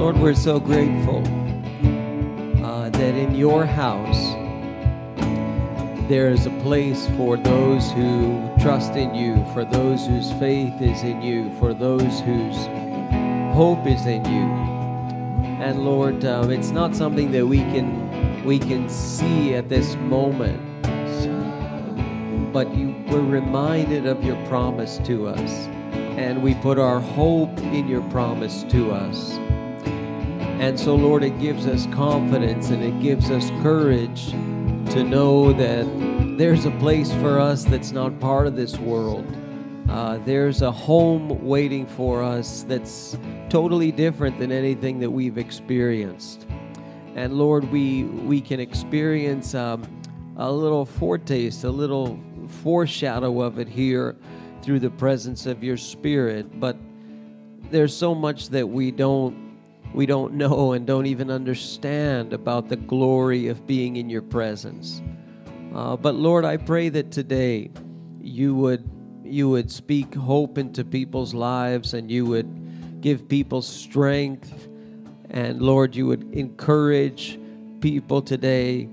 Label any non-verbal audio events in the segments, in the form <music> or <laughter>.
Lord, we're so grateful uh, that in your house there is a place for those who trust in you, for those whose faith is in you, for those whose hope is in you. And Lord, uh, it's not something that we can we can see at this moment, but you, we're reminded of your promise to us, and we put our hope in your promise to us. And so, Lord, it gives us confidence and it gives us courage to know that there's a place for us that's not part of this world. Uh, there's a home waiting for us that's totally different than anything that we've experienced. And Lord, we we can experience um, a little foretaste, a little foreshadow of it here through the presence of your Spirit. But there's so much that we don't we don't know and don't even understand about the glory of being in your presence. Uh, but Lord, I pray that today you would you would speak hope into people's lives and you would give people strength and Lord, you would encourage people today.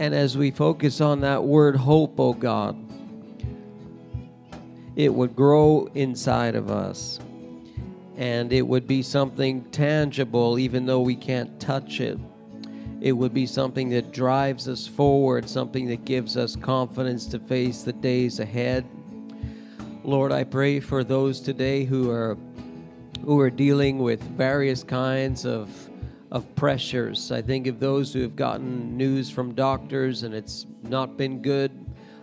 And as we focus on that word hope, oh God, it would grow inside of us and it would be something tangible, even though we can't touch it. It would be something that drives us forward, something that gives us confidence to face the days ahead. Lord, I pray for those today who are who are dealing with various kinds of of pressures. I think of those who have gotten news from doctors and it's not been good.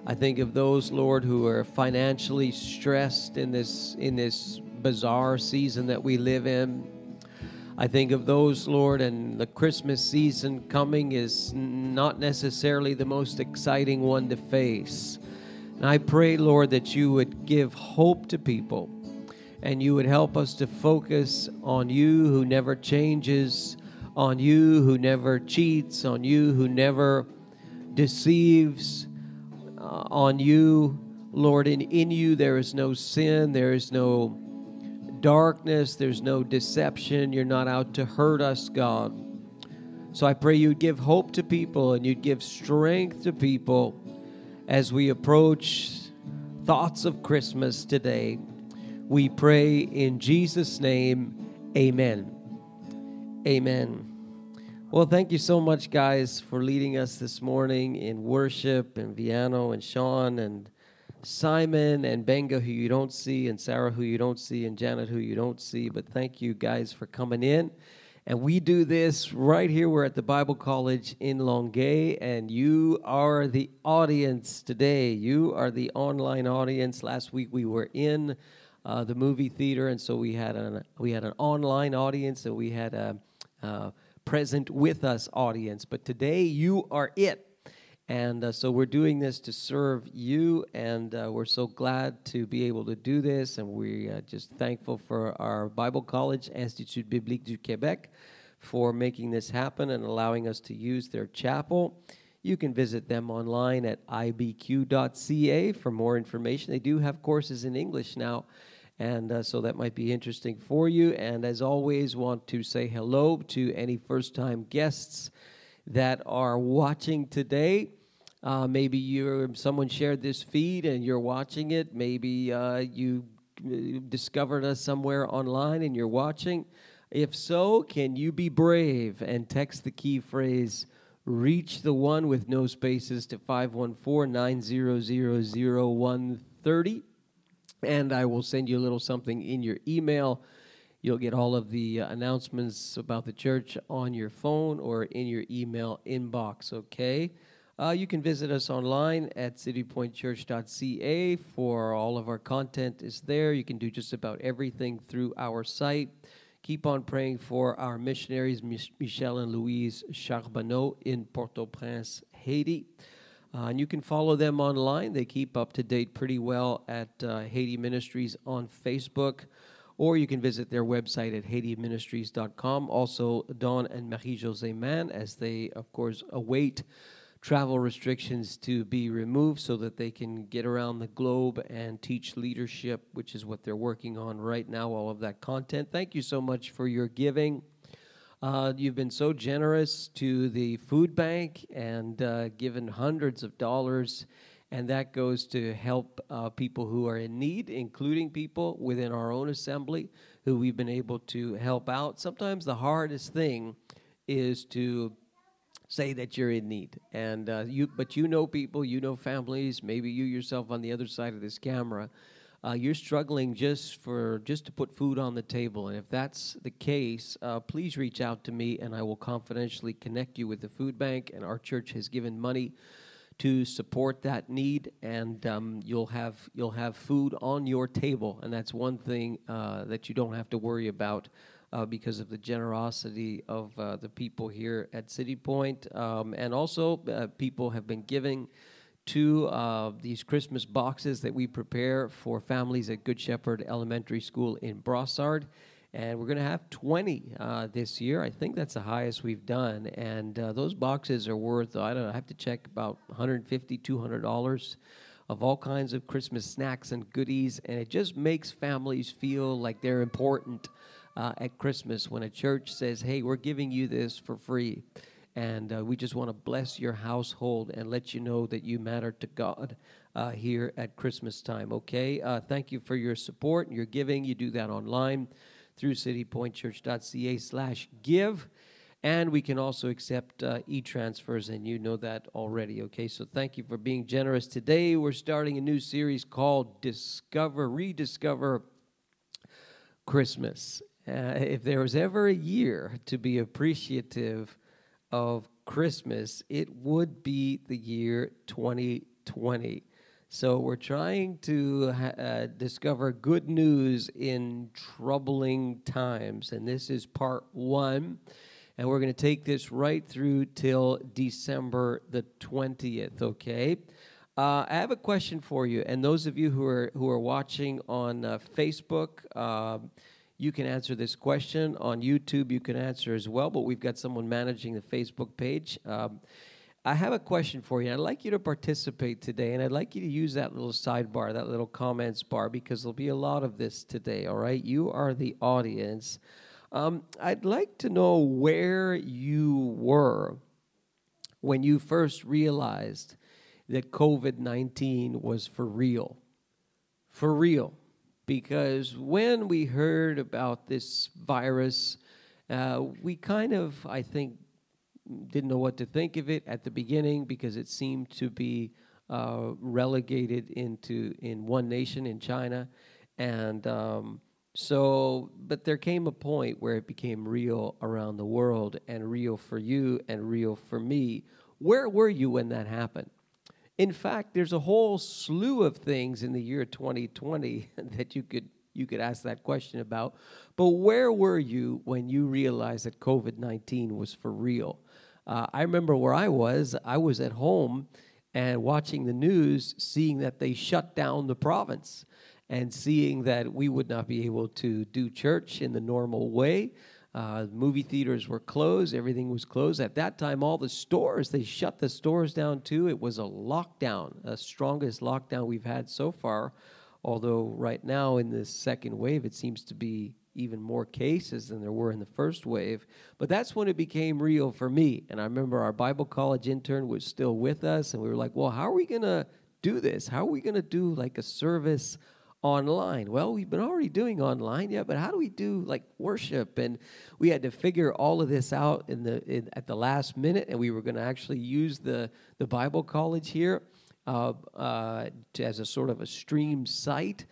I think of those, Lord, who are financially stressed in this in this bizarre season that we live in. I think of those, Lord, and the Christmas season coming is not necessarily the most exciting one to face. And I pray, Lord, that you would give hope to people and you would help us to focus on you who never changes, on you who never cheats, on you who never deceives, uh, on you, Lord. And in you there is no sin, there is no darkness, there's no deception. You're not out to hurt us, God. So I pray you'd give hope to people and you'd give strength to people as we approach thoughts of Christmas today. We pray in Jesus' name, amen. Amen. Well, thank you so much, guys, for leading us this morning in worship, and Viano and Sean and Simon and Benga, who you don't see, and Sarah, who you don't see, and Janet, who you don't see. But thank you guys for coming in. And we do this right here. We're at the Bible College in Longueuil, and you are the audience today. You are the online audience. Last week we were in uh, the movie theater, and so we had an we had an online audience, and we had a, a present with us audience. But today you are it. And uh, so we're doing this to serve you, and uh, we're so glad to be able to do this. And we're uh, just thankful for our Bible College, Institut Biblique du Québec, for making this happen and allowing us to use their chapel. You can visit them online at ibq.ca for more information. They do have courses in English now, and uh, so that might be interesting for you. And as always, want to say hello to any first time guests that are watching today. Uh, maybe you someone shared this feed and you're watching it. Maybe uh, you uh, discovered us somewhere online and you're watching. If so, can you be brave and text the key phrase reach the one with no spaces to 514 900 0130 and I will send you a little something in your email. You'll get all of the uh, announcements about the church on your phone or in your email inbox, okay? Uh, you can visit us online at citypointchurch.ca for all of our content is there. You can do just about everything through our site. Keep on praying for our missionaries, Michelle and Louise Charbonneau in Port-au-Prince, Haiti. Uh, and you can follow them online. They keep up to date pretty well at uh, Haiti Ministries on Facebook or you can visit their website at HaitiMinistries.com. Also, Don and Marie Jose Mann, as they, of course, await travel restrictions to be removed so that they can get around the globe and teach leadership, which is what they're working on right now, all of that content. Thank you so much for your giving. Uh, you've been so generous to the food bank and uh, given hundreds of dollars, and that goes to help uh, people who are in need, including people within our own assembly who we've been able to help out. Sometimes the hardest thing is to say that you're in need. And uh, you but you know people you know families maybe you yourself on the other side of this camera. Uh, you're struggling just for just to put food on the table. And if that's the case uh, please reach out to me and i will confidentially connect you with the food bank. And our church has given money to support that need and um, you'll have you'll have food on your table and that's one thing uh, that you don't have to worry about uh, because of the generosity of uh, the people here at City Point. Um, and also, uh, people have been giving to uh, these Christmas boxes that we prepare for families at Good Shepherd Elementary School in Brossard. And we're going to have 20 uh, this year. I think that's the highest we've done. And uh, those boxes are worth, I don't know, I have to check about $150, $200 of all kinds of Christmas snacks and goodies. And it just makes families feel like they're important uh, at Christmas when a church says, hey, we're giving you this for free. And uh, we just want to bless your household and let you know that you matter to God uh, here at Christmas time, okay? Uh, thank you for your support and your giving. You do that online through citypointchurch.ca slash give. And we can also accept uh, e transfers, and you know that already, okay? So thank you for being generous. Today, we're starting a new series called Discover, Rediscover Christmas. Uh, if there was ever a year to be appreciative of Christmas, it would be the year 2020. So we're trying to uh, discover good news in troubling times, and this is part one. And we're going to take this right through till December the 20th, okay? Uh, I have a question for you, and those of you who are who are watching on uh, Facebook, uh, you can answer this question on YouTube. You can answer as well, but we've got someone managing the Facebook page. Um, I have a question for you. I'd like you to participate today, and I'd like you to use that little sidebar, that little comments bar, because there'll be a lot of this today, all right? You are the audience. Um, I'd like to know where you were when you first realized that COVID 19 was for real. For real because when we heard about this virus, uh, we kind of, I think, didn't know what to think of it at the beginning because it seemed to be uh, relegated into in one nation in China, and um, so. But there came a point where it became real around the world, and real for you, and real for me. Where were you when that happened? In fact, there's a whole slew of things in the year 2020 <laughs> that you could you could ask that question about. But where were you when you realized that COVID 19 was for real? Uh, I remember where I was. I was at home and watching the news, seeing that they shut down the province and seeing that we would not be able to do church in the normal way. Uh, movie theaters were closed. Everything was closed. At that time, all the stores, they shut the stores down too. It was a lockdown, the strongest lockdown we've had so far. Although, right now in this second wave, it seems to be even more cases than there were in the first wave. But that's when it became real for me. And I remember our Bible college intern was still with us, and we were like, well, how are we going to do this? How are we going to do like a service online. Well, we've been already doing online, yeah, but how do we do like worship? And we had to figure all of this out in the in, at the last minute, and we were going to actually use the the Bible College here uh, uh, to, as a sort of a stream site.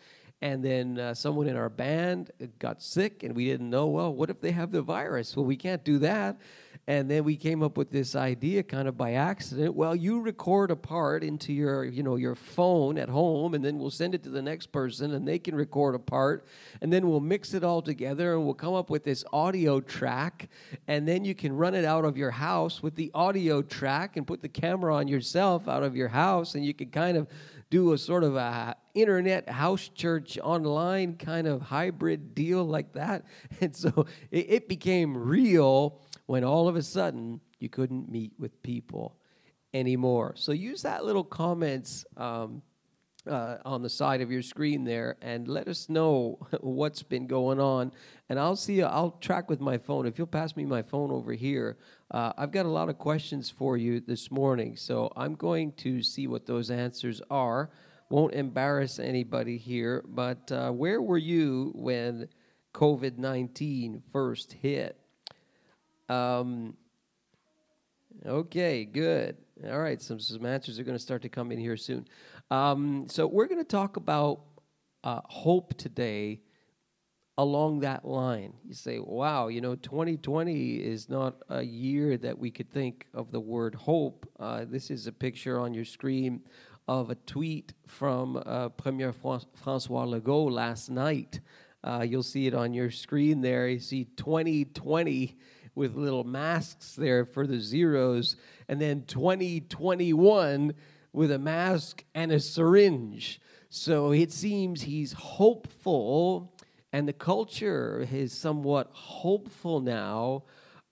And then uh, someone in our band got sick, and we didn't know. Well, what if they have the virus? Well, we can't do that. And then we came up with this idea kind of by accident. Well, you record a part into your, you know, your phone at home and then we'll send it to the next person and they can record a part and then we'll mix it all together and we'll come up with this audio track and then you can run it out of your house with the audio track and put the camera on yourself out of your house and you can kind of do a sort of a internet house church online kind of hybrid deal like that. <laughs> And so it, it became real when all of a sudden you couldn't meet with people. anymore. So use that little comments um, uh, on the side of your screen there and let us know <laughs> what's been going on. And I'll see, I'll track with my phone. If you'll pass me my phone over here, uh, I've got a lot of questions for you this morning. So I'm going to see what those answers are. Won't embarrass anybody here, but uh, where were you when COVID 19 first hit? Um, okay, good. All right, some, some answers are going to start to come in here soon. Um, so we're going to talk about uh, hope today along that line. You say, wow, you know, 2020 is not a year that we could think of the word hope. Uh, this is a picture on your screen of a tweet from uh, Premier Francois Legault last night. Uh, you'll see it on your screen there. You see 2020 with little masks there for the zeros, and then 2021 with a mask and a syringe. So it seems he's hopeful, and the culture is somewhat hopeful now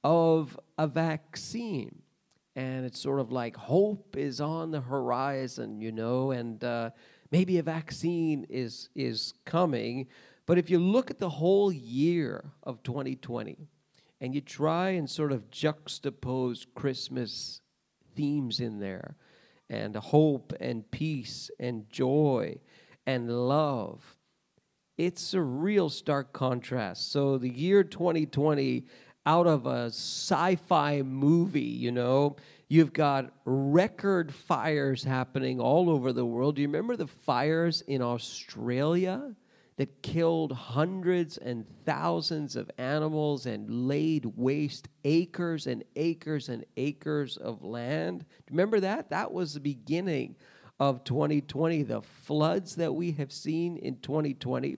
of a vaccine. And it's sort of like hope is on the horizon, you know, and uh, maybe a vaccine is, is coming. But if you look at the whole year of 2020 and you try and sort of juxtapose Christmas themes in there, and hope and peace and joy and love. It's a real stark contrast. So, the year 2020, out of a sci fi movie, you know, you've got record fires happening all over the world. Do you remember the fires in Australia? that killed hundreds and thousands of animals and laid waste acres and acres and acres of land. Do you remember that? That was the beginning of 2020. The floods that we have seen in 2020,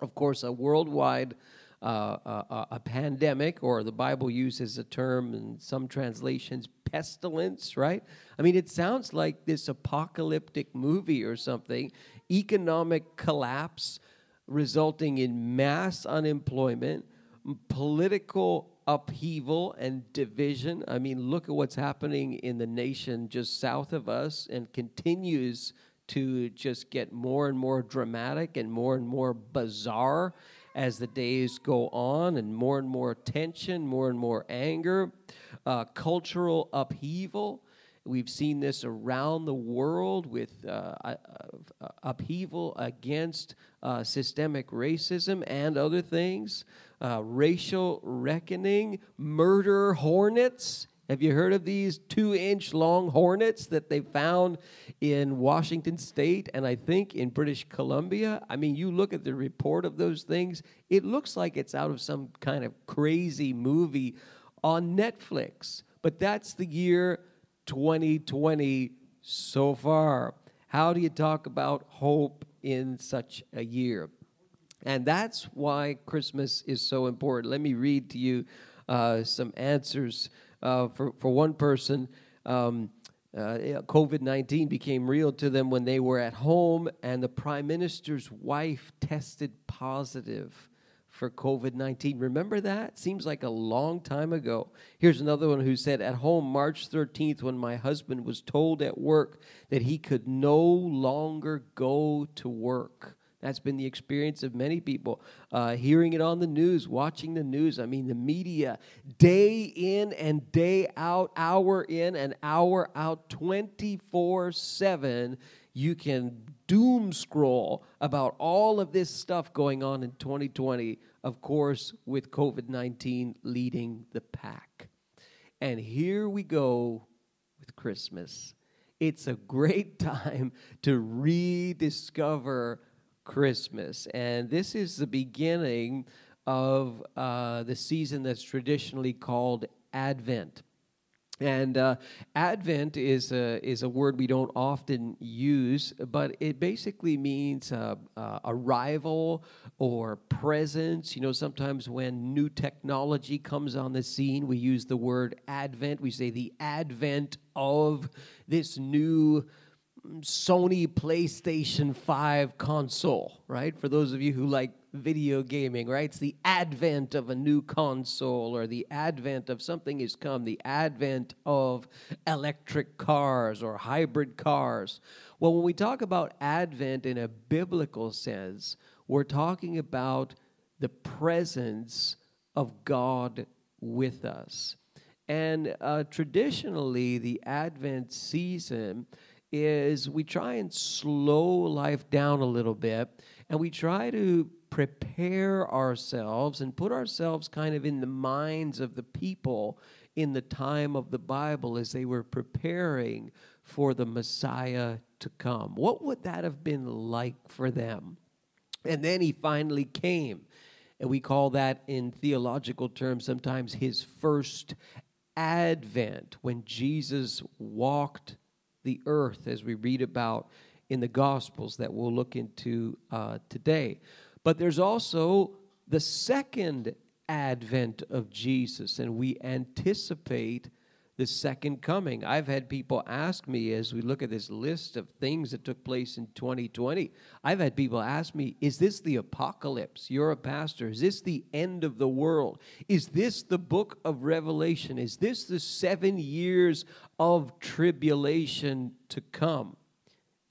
of course, a worldwide uh, uh, a pandemic, or the Bible uses a term in some translations, pestilence, right? I mean, it sounds like this apocalyptic movie or something. Economic collapse, resulting in mass unemployment, political upheaval and division. I mean, look at what's happening in the nation just south of us and continues to just get more and more dramatic and more and more bizarre as the days go on, and more and more tension, more and more anger, uh, cultural upheaval. We've seen this around the world with uh, uh, uh, upheaval against uh, systemic racism and other things, uh, racial reckoning, murder hornets. Have you heard of these two inch long hornets that they found in Washington state and I think in British Columbia? I mean, you look at the report of those things, it looks like it's out of some kind of crazy movie on Netflix. But that's the year 2020 so far. How do you talk about hope in such a year? And that's why Christmas is so important. Let me read to you uh, some answers. Uh, for, for one person, um, uh, COVID 19 became real to them when they were at home, and the prime minister's wife tested positive for COVID 19. Remember that? Seems like a long time ago. Here's another one who said, At home, March 13th, when my husband was told at work that he could no longer go to work. That's been the experience of many people. Uh, hearing it on the news, watching the news. I mean, the media, day in and day out, hour in and hour out, 24 7 you can doom scroll about all of this stuff going on in 2020 of course, with COVID 19 leading the pack. And here we go with Christmas. It's a great <laughs> time to rediscover Christmas. And this is the beginning of uh, the season that's traditionally called Advent. And uh, Advent is a, is a word we don't often use, but it basically means uh, uh, arrival or presence. You know, sometimes when new technology comes on the scene, we use the word Advent. We say the advent of this new Sony PlayStation 5 console, right? For those of you who like video gaming, right? It's the advent of a new console or the advent of something has come, the advent of electric cars or hybrid cars. Well, when we talk about advent in a biblical sense, we're talking about the presence of God with us. And uh, traditionally, the Advent season is we try and slow life down a little bit and we try to prepare ourselves and put ourselves kind of in the minds of the people in the time of the Bible as they were preparing for the Messiah to come. What would that have been like for them? And then he finally came. And we call that in theological terms sometimes his first advent when Jesus walked the earth, as we read about in the Gospels that we'll look into uh, today. But there's also the second advent of Jesus, and we anticipate the second coming. I've had people ask me as we look at this list of things that took place in 2020, I've had people ask me, Is this the apocalypse? You're a pastor. Is this the end of the world? Is this the book of Revelation? Is this the seven years of tribulation to come?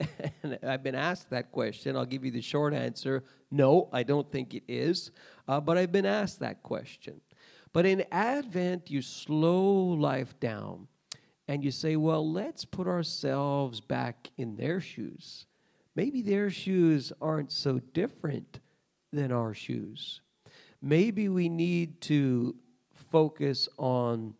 <laughs> and I've been asked that question. I'll give you the short answer no, I don't think it is. Uh, but I've been asked that question. But in Advent, you slow life down and you say, well, let's put ourselves back in their shoes. Maybe their shoes aren't so different than our shoes. Maybe we need to focus on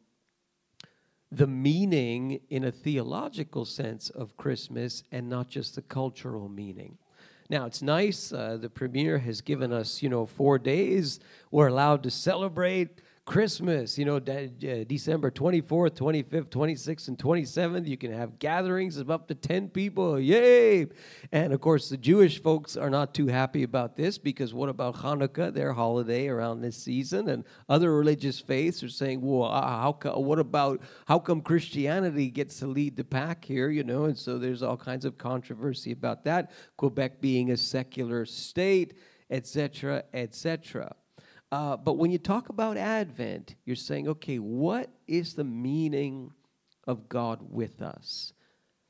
the meaning in a theological sense of Christmas and not just the cultural meaning. Now, it's nice. Uh, the premier has given us, you know, four days. We're allowed to celebrate Christmas, you know, de- December 24th, 25th, 26th, and 27th. You can have gatherings of up to 10 people. Yay! And of course, the Jewish folks are not too happy about this because what about Hanukkah, their holiday around this season? And other religious faiths are saying, well, uh, how co- what about, how come Christianity gets to lead the pack here, you know? And so there's all kinds of controversy about that. Quebec being a secular state, etc., etc. Uh, but when you talk about Advent, you're saying, okay, what is the meaning of God with us?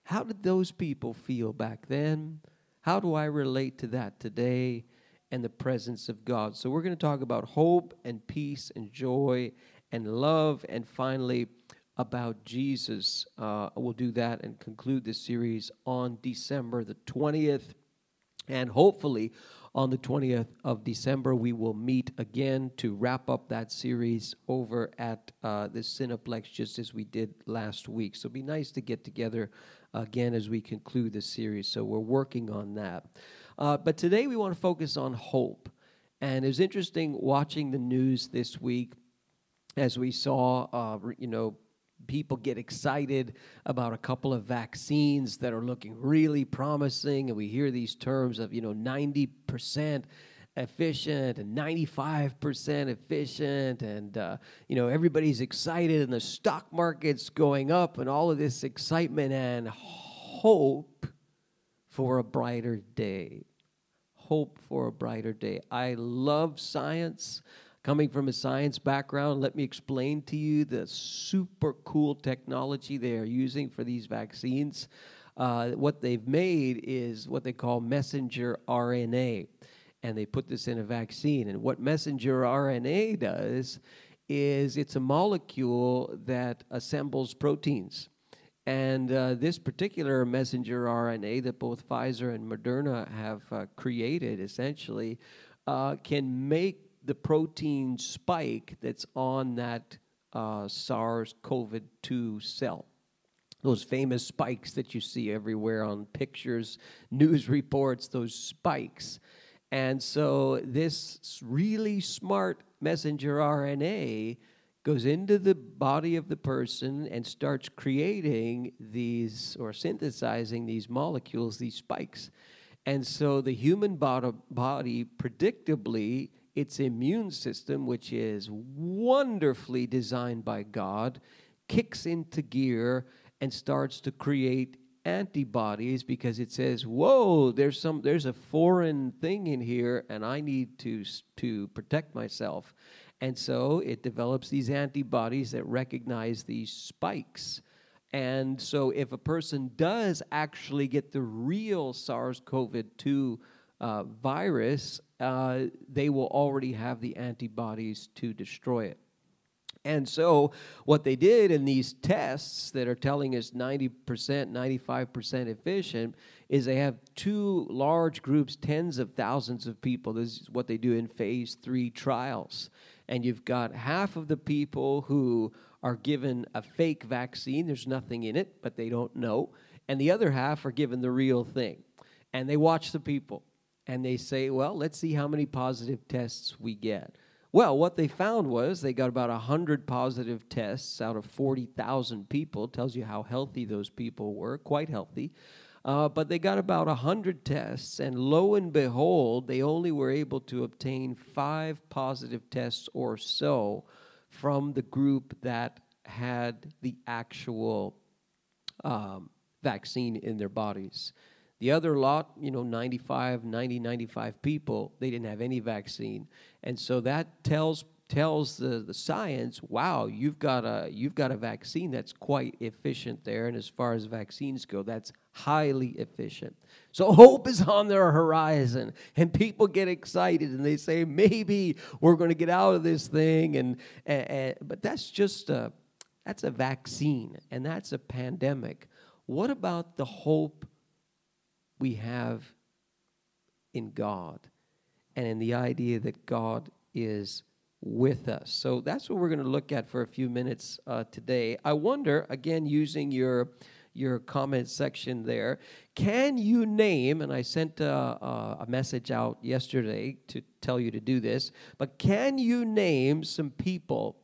How did those people feel back then? How do I relate to that today and the presence of God? So, we're going to talk about hope and peace and joy and love, and finally, about Jesus. Uh, we'll do that and conclude this series on December the 20th. And hopefully, on the 20th of December, we will meet again to wrap up that series over at uh, the Cineplex, just as we did last week. So it'd be nice to get together again as we conclude the series. So we're working on that. Uh, but today we want to focus on hope. And it was interesting watching the news this week as we saw, uh, you know, people get excited about a couple of vaccines that are looking really promising and we hear these terms of you know 90% efficient and 95% efficient and uh, you know everybody's excited and the stock market's going up and all of this excitement and hope for a brighter day. Hope for a brighter day. I love science Coming from a science background, let me explain to you the super cool technology they are using for these vaccines. Uh, what they've made is what they call messenger RNA, and they put this in a vaccine. And what messenger RNA does is it's a molecule that assembles proteins. And uh, this particular messenger RNA that both Pfizer and Moderna have uh, created essentially uh, can make the protein spike that's on that uh, SARS CoV 2 cell. Those famous spikes that you see everywhere on pictures, <laughs> news reports, those spikes. And so, this really smart messenger RNA goes into the body of the person and starts creating these or synthesizing these molecules, these spikes. And so, the human body predictably its immune system, which is wonderfully designed by God, kicks into gear and starts to create antibodies because it says, "Whoa, there's some there's a foreign thing in here and I need to to protect myself." And so it develops these antibodies that recognize these spikes. And so if a person does actually get the real SARS-CoV-2 uh, virus, uh, they will already have the antibodies to destroy it. And so, what they did in these tests that are telling us 90%, 95% efficient, is they have two large groups, tens of thousands of people. This is what they do in phase three trials. And you've got half of the people who are given a fake vaccine, there's nothing in it, but they don't know. And the other half are given the real thing. And they watch the people and they say, well, let's see how many positive tests we get. Well, what they found was they got about 100 positive tests out of 40,000 people. Tells you how healthy those people were, quite healthy. Uh, but they got about 100 tests, and lo and behold, they only were able to obtain five positive tests or so from the group that had the actual um, vaccine in their bodies. The other lot, you know, 95, 90, 95 people, they didn't have any vaccine. And so that tells tells the, the science, wow, you've got a you've got a vaccine that's quite efficient there. And as far as vaccines go, that's highly efficient. So <laughs> hope is on their horizon, and people get excited and they say, maybe we're going to get out of this thing. And, and, and but that's just a that's a vaccine and that's a pandemic. What about the hope we have in God and in the idea that God is with us. So that's what we're going to look at for a few minutes uh, today. I wonder, again, using your your comment section there, can you name? And I sent a, a message out yesterday to tell you to do this, but can you name some people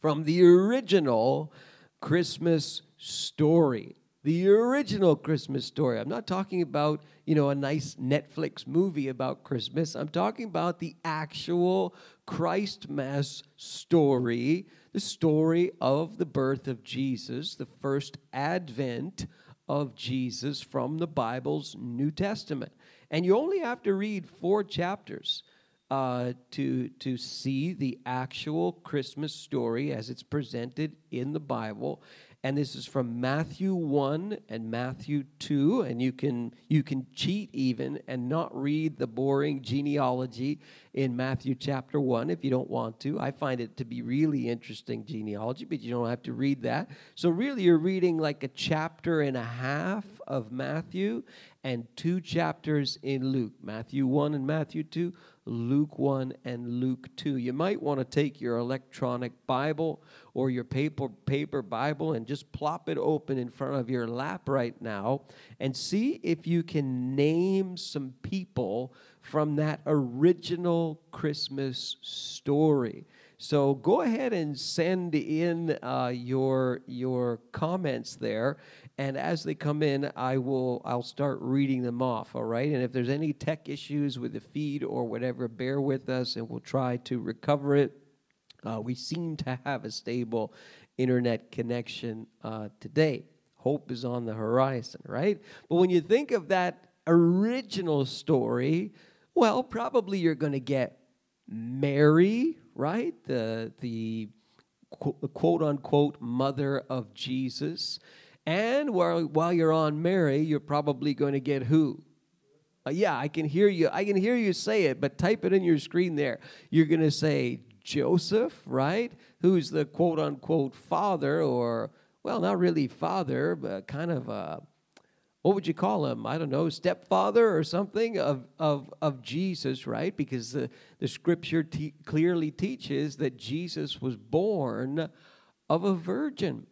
from the original Christmas story? The original Christmas story. I'm not talking about, you know, a nice Netflix movie about Christmas. I'm talking about the actual Christmas story, the story of the birth of Jesus, the first advent of Jesus from the Bible's New Testament. And you only have to read four chapters uh, to, to see the actual Christmas story as it's presented in the Bible and this is from Matthew 1 and Matthew 2 and you can you can cheat even and not read the boring genealogy in Matthew chapter 1 if you don't want to. I find it to be really interesting genealogy, but you don't have to read that. So really you're reading like a chapter and a half of Matthew and two chapters in Luke, Matthew 1 and Matthew 2, Luke 1 and Luke 2. You might want to take your electronic Bible or your paper, paper Bible and just plop it open in front of your lap right now and see if you can name some people from that original Christmas story. So go ahead and send in uh, your your comments there, and as they come in, I will I'll start reading them off. All right, and if there's any tech issues with the feed or whatever, bear with us, and we'll try to recover it. Uh, we seem to have a stable internet connection uh, today. Hope is on the horizon, right? But when you think of that original story, well, probably you're going to get Mary, right? The the quote unquote mother of Jesus. And while, while you're on Mary, you're probably going to get who? Uh, yeah, I can hear you. I can hear you say it, but type it in your screen there. You're going to say Joseph, right? Who's the quote unquote father, or, well, not really father, but kind of a, what would you call him? I don't know, stepfather or something of, of, of Jesus, right? Because the, the scripture te- clearly teaches that Jesus was born of a virgin.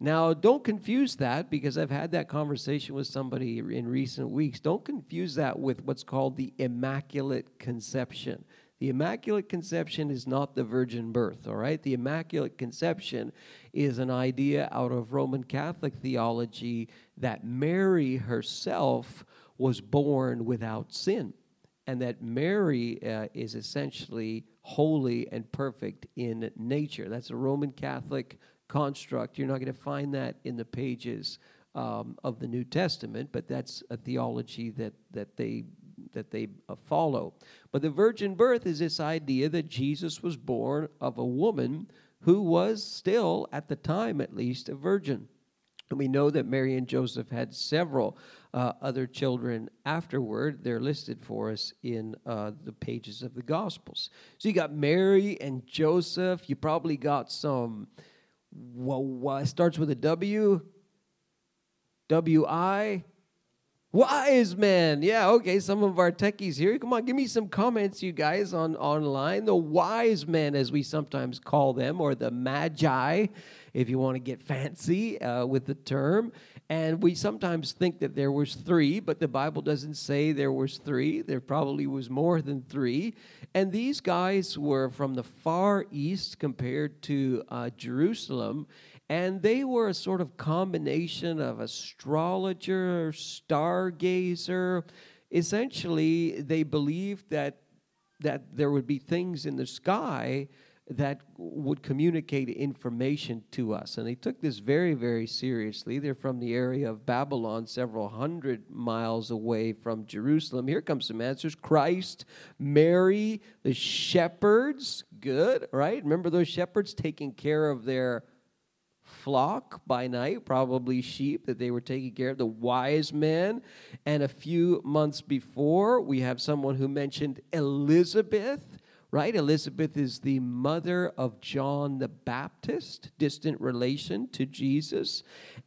Now, don't confuse that because I've had that conversation with somebody in recent weeks. Don't confuse that with what's called the Immaculate Conception. The Immaculate Conception is not the virgin birth, all right? The Immaculate Conception is an idea out of Roman Catholic theology that Mary herself was born without sin, and that Mary uh, is essentially holy and perfect in nature. That's a Roman Catholic construct. You're not going to find that in the pages um, of the New Testament, but that's a theology that, that they that they uh, follow. But the virgin birth is this idea that Jesus was born of a woman who was still, at the time at least, a virgin. And we know that Mary and Joseph had several uh, other children afterward. They're listed for us in uh, the pages of the Gospels. So you got Mary and Joseph. You probably got some, well, starts with a W, W I. Wise men. Yeah, okay, some of our techies here. Come on, give me some comments, you guys, on online. The wise men, as we sometimes call them, or the magi, if you want to get fancy uh, with the term. And we sometimes think that there was three, but the Bible doesn't say there was three. There probably was more than three. And these guys were from the far east compared to uh, Jerusalem. And they were a sort of combination of astrologer, stargazer. Essentially, they believed that, that there would be things in the sky that would communicate information to us. And they took this very, very seriously. They're from the area of Babylon, several hundred miles away from Jerusalem. Here comes some answers Christ, Mary, the shepherds. Good, right? Remember those shepherds taking care of their flock by night, probably sheep that they were taking care of, the wise men. And a few months before, we have someone who mentioned Elizabeth, right? Elizabeth is the mother of John the Baptist, distant relation to Jesus,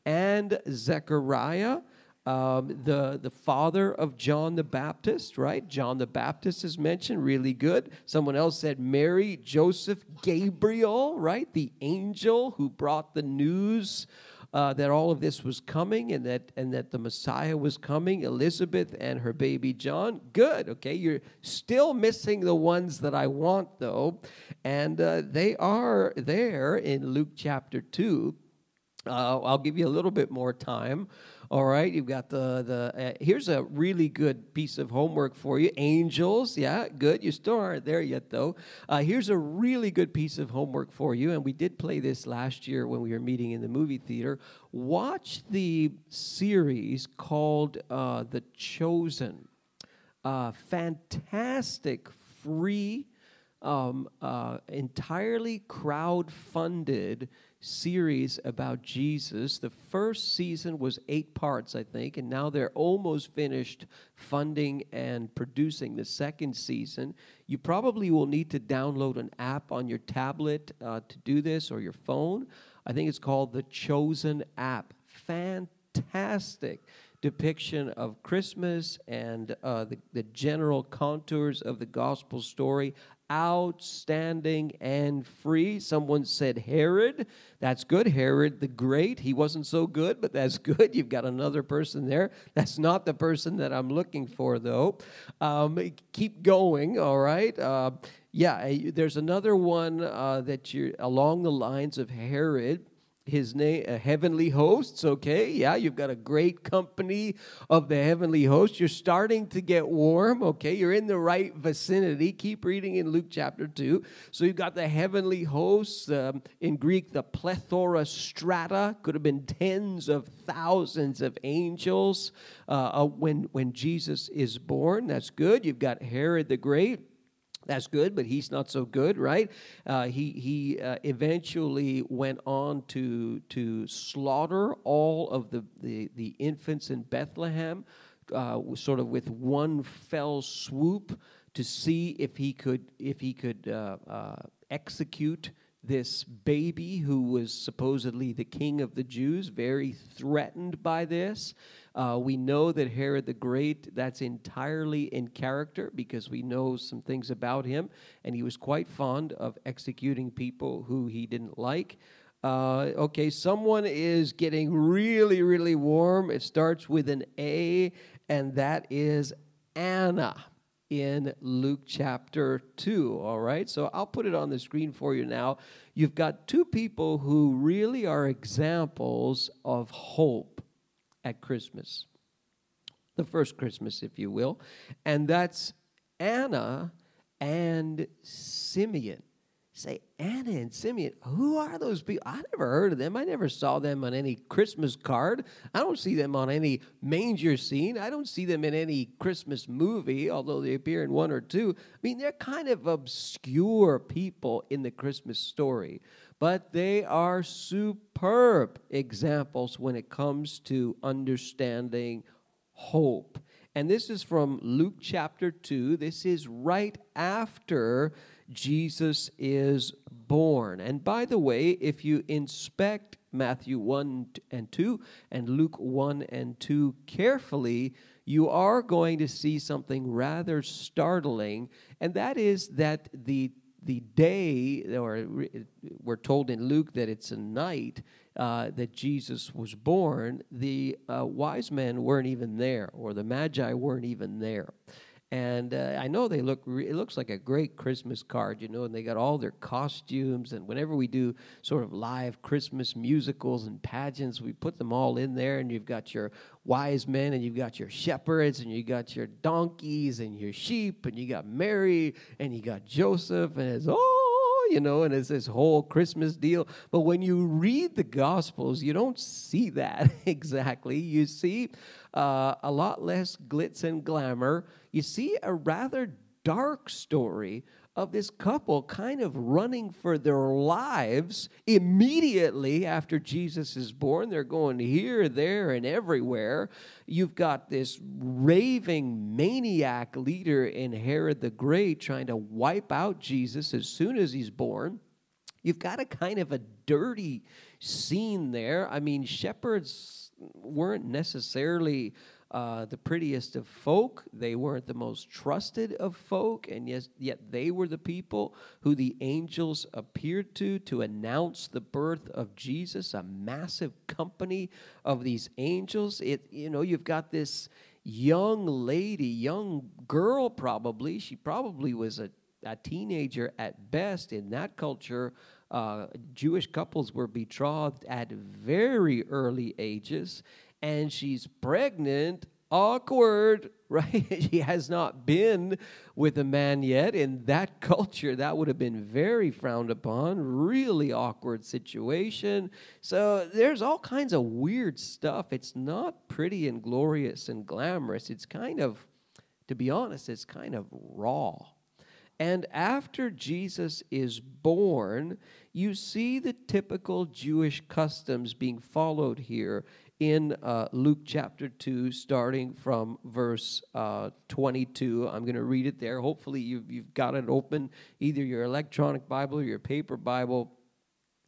and Zechariah um, the, the father of John the Baptist, right? John the Baptist is mentioned, really good. Someone else said Mary, Joseph, Gabriel, right? The angel who brought the news uh, that all of this was coming and that, and that the Messiah was coming, Elizabeth and her baby John. Good, okay? You're still missing the ones that I want, though, and uh, they are there in Luke chapter 2. Uh, I'll give you a little bit more time. All right, you've got the the. Uh, here's a really good piece of homework for you. Angels, yeah, good. You still aren't there yet, though. Uh, here's a really good piece of homework for you, and we did play this last year when we were meeting in the movie theater. Watch the series called uh, The Chosen. Uh, fantastic, free, um, uh, entirely crowd funded series about Jesus. The first season was eight parts, I think, and now they're almost finished funding and producing the second season. You probably will need to download an app on your tablet uh, to do this or your phone. I think it's called the Chosen app. Fantastic depiction of Christmas and uh, the, the general contours of the gospel story outstanding and free. Someone said Herod. That's good. Herod the Great. He wasn't so good, but that's good. You've got another person there. That's not the person that I'm looking for, though. Um, keep going, all right? Uh, yeah, there's another one uh, that you're along the lines of Herod his name uh, heavenly hosts okay? Yeah you've got a great company of the heavenly hosts. You're starting to get warm okay? You're in the right vicinity. Keep reading in luke chapter 2 so you've got the heavenly hosts um, in greek the plethora strata. Could have been tens of thousands of angels uh, uh, when when jesus is born. That's good. You've got herod the great that's good, but he's not so good, right? Uh, he he uh, eventually went on to to slaughter all of the, the, the infants in Bethlehem, uh, sort of with one fell swoop, to see if he could if he could uh, uh, execute this baby who was supposedly the king of the Jews, very threatened by this. Uh, we know that Herod the Great, that's entirely in character because we know some things about him, and he was quite fond of executing people who he didn't like. Uh, okay, someone is getting really, really warm. It starts with an A, and that is Anna in Luke chapter 2. All right, so I'll put it on the screen for you now. You've got two people who really are examples of hope at Christmas, the first Christmas, if you will, and that's Anna and Simeon. Say, Anna and Simeon, who are those people? I never heard of them. I never saw them on any Christmas card. I don't see them on any manger scene. I don't see them in any Christmas movie, although they appear in one or two. I mean, they're kind of obscure people in the Christmas story, but they are superb examples when it comes to understanding hope. And this is from Luke chapter 2. This is right after Jesus is born. And by the way, if you inspect Matthew 1 and 2 and Luke 1 and 2 carefully, you are going to see something rather startling, and that is that the the day, or we're told in Luke that it's a night uh, that Jesus was born, the uh, wise men weren't even there, or the magi weren't even there. And uh, I know they look, re- it looks like a great Christmas card, you know, and they got all their costumes. And whenever we do sort of live Christmas musicals and pageants, we put them all in there. And you've got your wise men, and you've got your shepherds, and you got your donkeys, and your sheep, and you got Mary, and you got Joseph, and it's, oh, you know, and it's this whole Christmas deal. But when you read the Gospels, you don't see that <laughs> exactly. You see uh, a lot less glitz and glamour. You see a rather dark story of this couple kind of running for their lives immediately after Jesus is born. They're going here, there, and everywhere. You've got this raving maniac leader in Herod the Great trying to wipe out Jesus as soon as he's born. You've got a kind of a dirty scene there. I mean, shepherds weren't necessarily uh, the prettiest of folk. They weren't the most trusted of folk, and yet, yet they were the people who the angels appeared to to announce the birth of Jesus. A massive company of these angels. It you know you've got this young lady, young girl probably. She probably was a a teenager at best in that culture. Uh, Jewish couples were betrothed at very early ages, and she's pregnant. Awkward, <laughs> right? she has not been with a man yet. In that <laughs> culture, that would have been very frowned upon, really awkward situation. So there's all kinds of weird stuff. It's not pretty and glorious and glamorous. It's kind of, to be honest, it's kind of raw. And after Jesus is born, you see the typical Jewish customs being followed here in uh, Luke chapter 2, starting from verse uh, 22. I'm going to read it there. Hopefully, you've, you've got it open, either your electronic Bible or your paper Bible.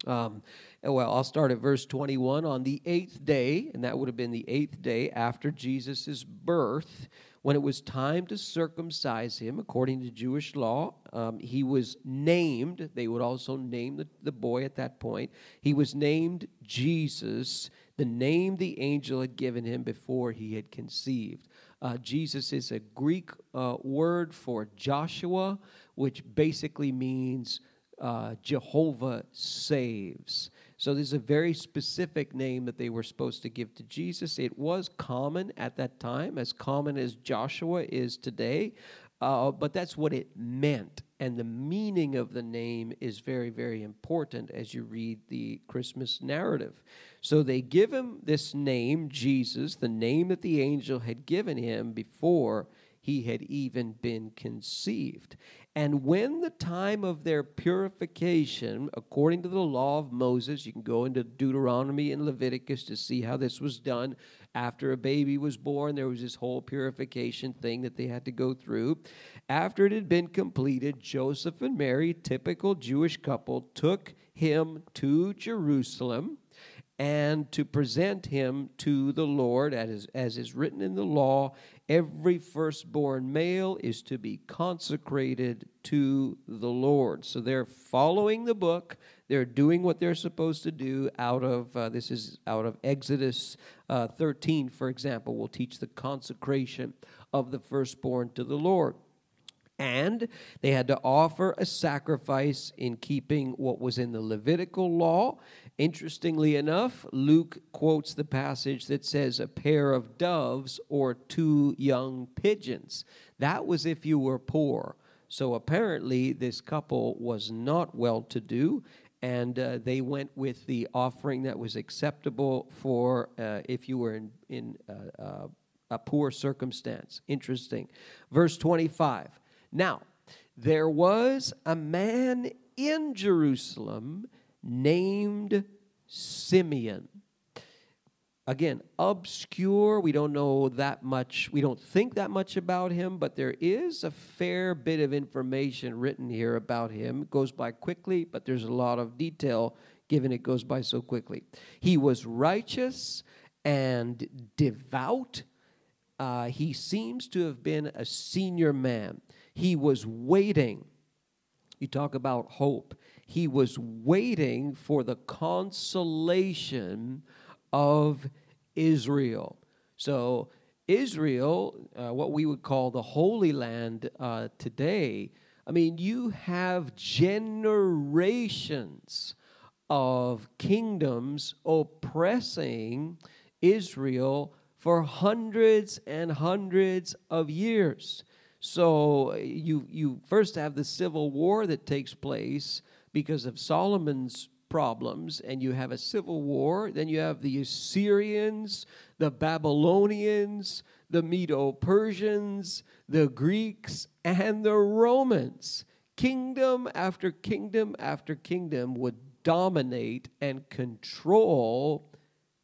Um, well, I'll start at verse 21. On the eighth day, and that would have been the eighth day after Jesus' birth, when it was time to circumcise him according to Jewish law, um, he was named. They would also name the, the boy at that point. He was named Jesus the name the angel had given him before he had conceived. Uh, Jesus is a Greek uh, word for Joshua, which basically means uh, Jehovah saves. So this is a very specific name that they were supposed to give to Jesus. It was common at that time, as common as Joshua is today, uh, but that's what it meant. And the meaning of the name is very, very important as you read the Christmas narrative. So they give him this name, Jesus, the name that the angel had given him before he had even been conceived. And when the time of their purification, according to the law of Moses, you can go into Deuteronomy and Leviticus to see how this was done. After a baby was born, there was this whole purification thing that they had to go through. After it had been completed, Joseph and Mary, typical Jewish couple, took him to Jerusalem and to present him to the Lord, as, is written in the law. Every firstborn male is to be consecrated to the Lord. So they're following the book. They're doing what they're supposed to do out of, uh, this is out of Exodus uh, 13, for example, will teach the consecration of the firstborn to the Lord. And they had to offer a sacrifice in keeping what was in the Levitical law Interestingly enough, Luke quotes the passage that says a pair of doves or two young pigeons. That was if you were poor. So apparently, this couple was not well to do, and uh, they went with the offering that was acceptable for uh, if you were in, in uh, uh a poor circumstance. Interesting. Verse 25. Now, there was a man in Jerusalem named Simeon. Again, obscure. We don't know that much. We don't think that much about him, but there is a fair bit of information written here about him. It goes by quickly, but there's a lot of detail given it goes by so quickly. He was righteous and devout. Uh, he seems to have been a senior man. He was waiting. You talk about hope. He was waiting for the consolation of Israel. So, Israel, uh, what we would call the Holy Land uh, today, I mean, you have generations of kingdoms oppressing Israel for hundreds and hundreds of years. So you you first have the civil war that takes place because of Solomon's problems and you have a civil war. Then you have the Assyrians, the Babylonians, the Medo Persians, the Greeks, and the Romans. Kingdom after kingdom after kingdom would dominate and control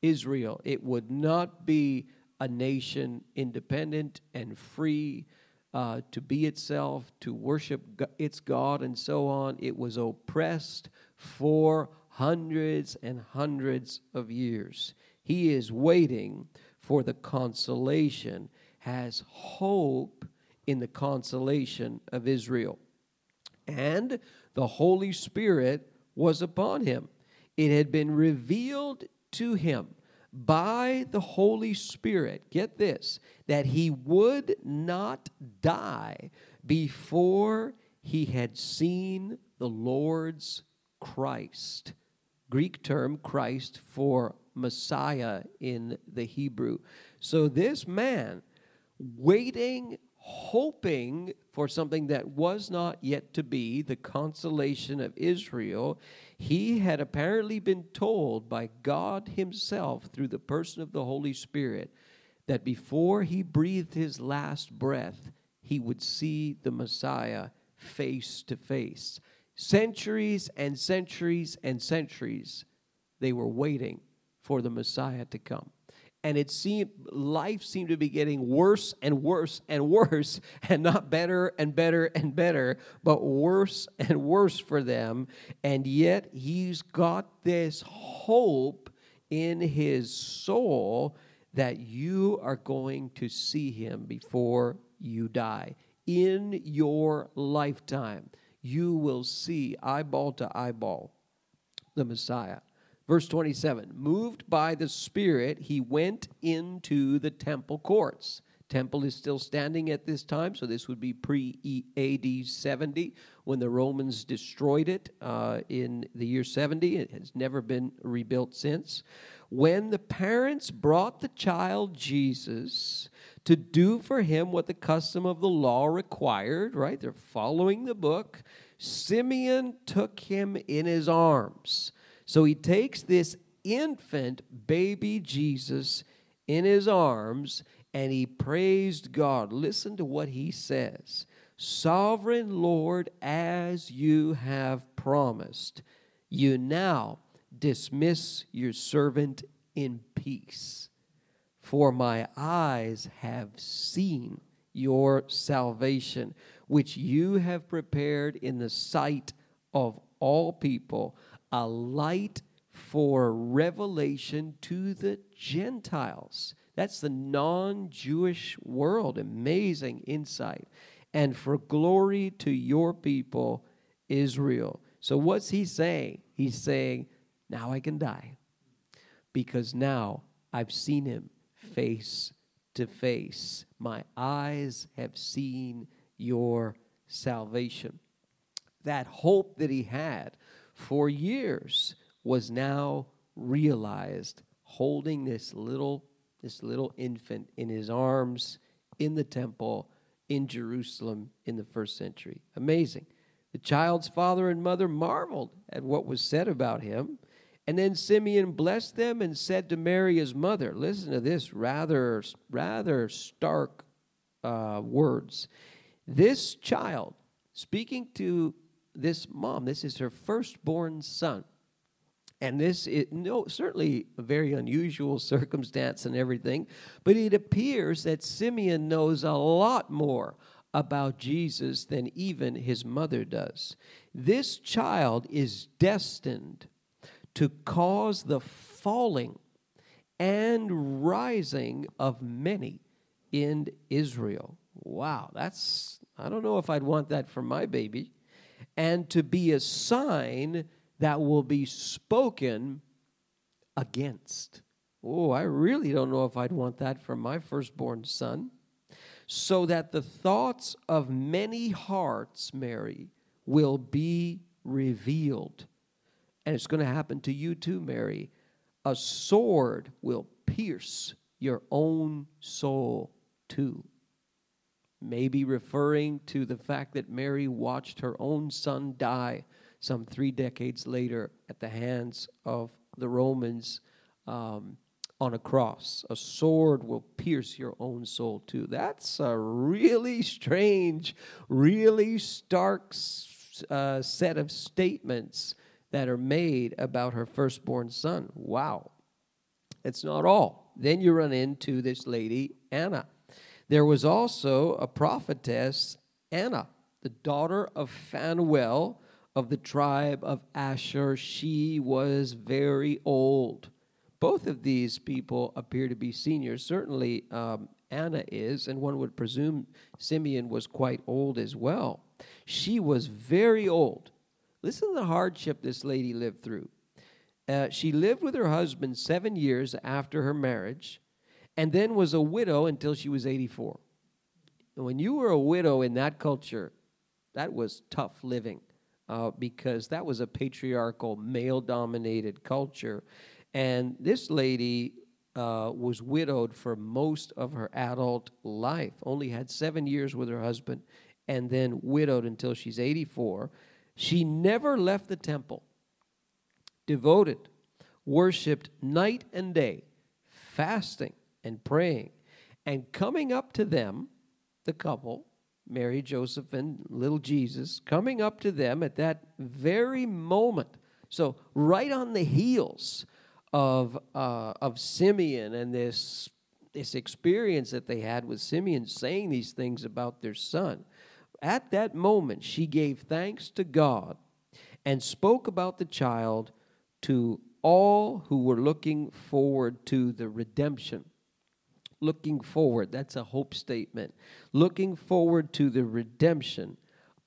Israel. It would not be a nation independent and free uh, to be itself, to worship its God, and so on. It was oppressed for hundreds and hundreds of years. He is waiting for the consolation, has hope in the consolation of Israel. And the Holy Spirit was upon him. It had been revealed to him by the Holy Spirit, get this, that he would not die before he had seen the Lord's Christ. Greek term Christ for Messiah in the Hebrew. So this man, waiting, hoping for something that was not yet to be, the consolation of Israel, he had apparently been told by God Himself through the person of the Holy Spirit that before he breathed his last breath, he would see the Messiah face to face. Centuries and centuries and centuries, they were waiting for the Messiah to come. And it seemed life seemed to be getting worse and worse and worse, <laughs> and not better and better and better, but worse and worse for them. And yet he's got this hope in his soul that you are going to see him before you die in your lifetime you will see eyeball to eyeball the Messiah. Verse 27 Moved by the Spirit, he went into the temple courts. Temple is still standing at this time, so this would be pre AD 70 when the Romans destroyed it uh, in the year 70. It has never been rebuilt since. When the parents brought the child Jesus to do for him what the custom of the law required, right? They're following the book. Simeon took him in his arms. So he takes this infant baby Jesus in his arms and he praised God. Listen to what he says Sovereign Lord, as you have promised, you now dismiss your servant in peace for my eyes have seen your salvation, which you have prepared in the sight of all people, a light for revelation to the Gentiles. That's the non Jewish world. Amazing insight. And for glory to your people, Israel. So, what's he saying? He's saying, Now I can die because now I've seen him face to face. My eyes have seen your salvation. That hope that he had for years was now realized holding this little this little infant in his arms in the temple in Jerusalem in the first century. Amazing. The child's father and mother marveled at what was said about him. And then Simeon blessed them and said to Mary, his mother, listen to this rather, rather stark uh, words. This child, speaking to this mom, this is her firstborn son. And this is no, certainly a very unusual <laughs> circumstance and everything, but it appears that Simeon knows a lot more about Jesus than even his mother does. This child is destined to cause the falling and rising of many in Israel. Wow, that's, I don't know if I'd want that for my baby. And to be a sign that will be spoken against. Oh, I really don't know if I'd want that for my firstborn son so that the thoughts of many hearts, Mary, will be revealed. And it's going to happen to you too, Mary. A sword will pierce your own soul too. Maybe referring to the fact that Mary watched her own son die some three decades later at the hands of the Romans. Um, on a cross. A sword will pierce your own soul too. That's a really strange, really stark uh, set of statements that are made about her firstborn son. Wow. It's not all. Then you run into this lady, Anna. There was also a prophetess, Anna, the daughter of Phanuel of the tribe of Asher. She was very old. Both of these people appear to be seniors. Certainly, um, Anna is, and one would presume Simeon was quite old as well. She was very old. Listen to the hardship this lady lived through. Uh, she lived with her husband seven years after her marriage, and then was a widow until she was 84. And when you were a widow in that culture, that was tough living uh, because that was a patriarchal, male dominated culture. And this lady uh, was widowed for most of her adult life, only had seven years with her husband, and then widowed until she's 84. She never left the temple, devoted, worshiped night and day, fasting and praying, and coming up to them, the couple, Mary, Joseph, and little Jesus, coming up to them at that very moment. So, right on the heels of uh, of Simeon and this this experience that they had with Simeon saying these things about their son. At that moment, she gave thanks to God and spoke about the child to all who were looking forward to the redemption. Looking forward, that's a hope statement. Looking forward to the redemption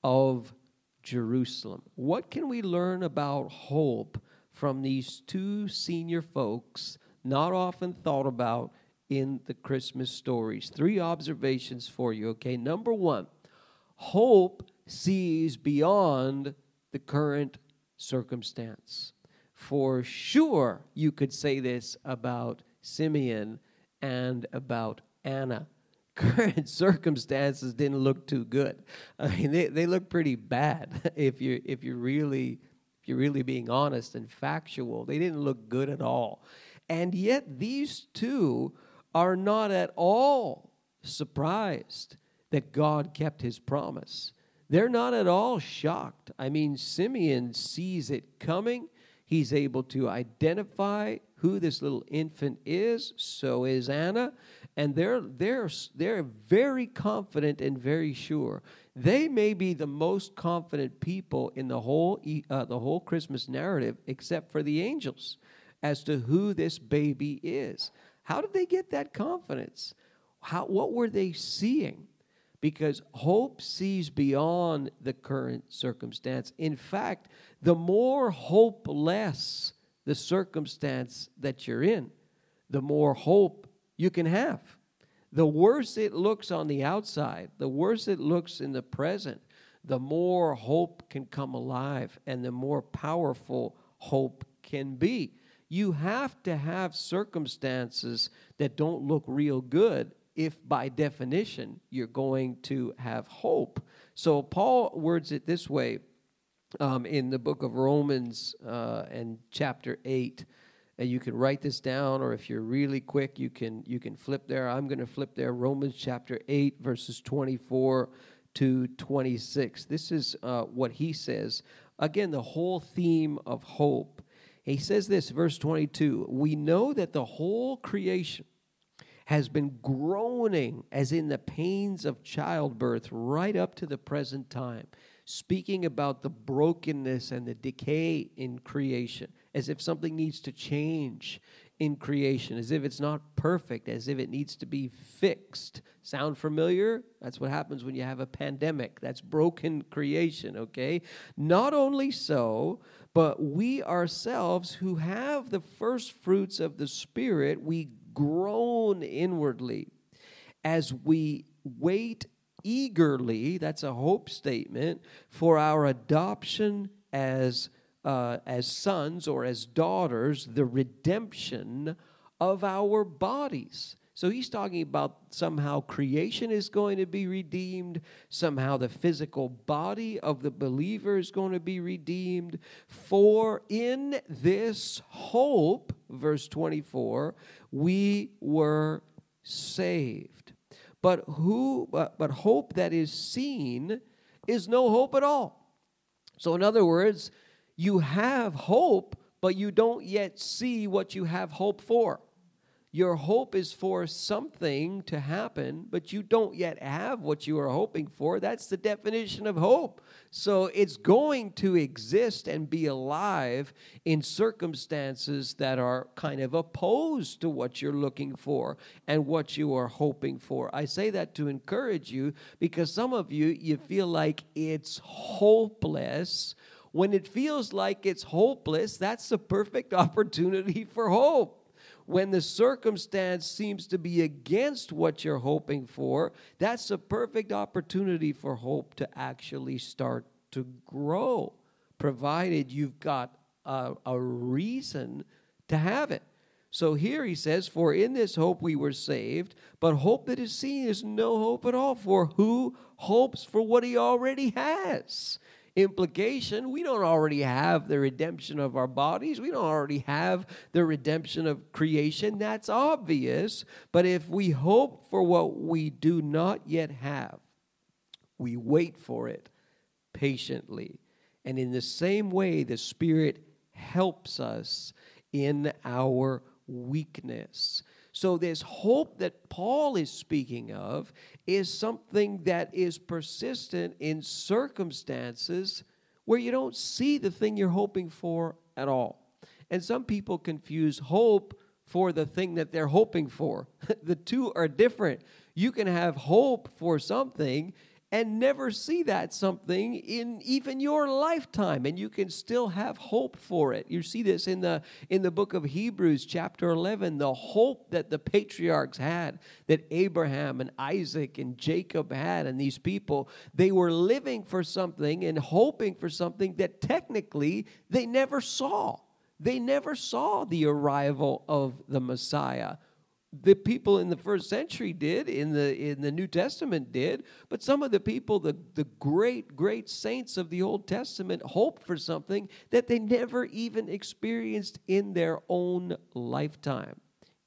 of Jerusalem. What can we learn about hope from these two senior folks, not often thought about in the Christmas stories. Three observations for you, okay? Number one, hope sees beyond the current circumstance. For sure, you could say this about Simeon and about Anna. <laughs> Current circumstances didn't look too good. I mean, they, they look pretty bad <laughs> if you if you really if you're really being honest and factual, they didn't look good at all. And yet, these two are not at all surprised that God kept his promise. They're not at all shocked. I mean, Simeon sees it coming. He's able to identify who this little infant is. So is Anna. And they're, they're, they're very confident and very sure they may be the most confident people in the whole, uh, the whole Christmas narrative, except for the angels, as to who this baby is. How did they get that confidence? How, what were they seeing? Because hope sees beyond the current circumstance. In fact, the more hopeless the circumstance that you're in, the more hope you can have the worse it looks on the outside, the worse it looks in the present, the more hope can come alive and the more powerful hope can be. You have to have circumstances that don't look real good if by definition you're going to have hope. So Paul words it this way um, in the book of Romans uh, and chapter 8. And you can write this down, or if you're really quick, you can you can flip there. I'm going to flip there. Romans chapter 8, verses 24 to 26. This is uh, what he says. Again, the whole theme of hope. He says this, verse 22 We know that the whole creation has been groaning as in the pains of childbirth right up to the present time, speaking about the brokenness and the decay in creation, as if something needs to change in creation, as if it's not perfect, as if it needs to be fixed. Sound familiar? That's what happens when you have a pandemic. That's broken creation, okay? Not only so, but we ourselves who have the first fruits of the Spirit, we groan inwardly as we wait eagerly, that's a hope statement, for our adoption as, uh, as sons or as daughters, the redemption of our bodies. So he's talking about somehow creation is going to be redeemed, somehow the physical body of the believer is going to be redeemed. For in this hope, verse 24, we were saved. But who but, but hope that is seen is no hope at all. So in other words, you have hope, but you don't yet see what you have hope for. Your hope is for something to happen, but you don't yet have what you are hoping for. That's the definition of hope. So it's going to exist and be alive in circumstances that are kind of opposed to what you're looking for and what you are hoping for. I say that to encourage you because some of you, you feel like it's hopeless. When it feels like it's hopeless, that's the perfect <laughs> opportunity for hope when the circumstance seems to be against what you're hoping for, that's a perfect opportunity for hope to actually start to grow, provided you've got a, a reason to have it. So here he says, For in this hope we were saved, but hope that is seen is no hope at all. For who hopes for what he already has? Implication. We don't already have the redemption of our bodies. We don't already have the redemption of creation. That's obvious. But if we hope for what we do not yet have, we wait for it patiently. And in the same way, the Spirit helps us in our weakness. So, this hope that Paul is speaking of is something that is persistent in circumstances where you don't see the thing you're hoping for at all. And some people confuse hope for the thing that they're hoping for. <laughs> the two are different. You can have hope for something and never see that something in even your lifetime and you can still have hope for it. You see this in the in the book of hebrews chapter 11 the hope that the patriarchs had that abraham and isaac and jacob had and these people they were living for something and hoping for something that technically they never saw. They never saw the arrival of the messiah the people in the first century did in the in the new testament did but some of the people the, the great great saints of the old testament hoped for something that they never even experienced in their own lifetime.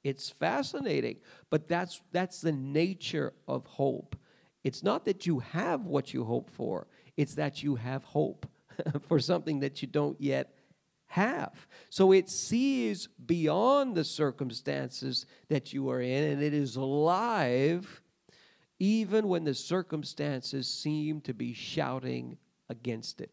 It's fascinating but that's that's the nature of hope. It's not that you have what you hope for it's that you have hope <laughs> for something that you don't yet have. So it sees beyond the circumstances that you are in, and it is alive even when the circumstances seem to be shouting against it.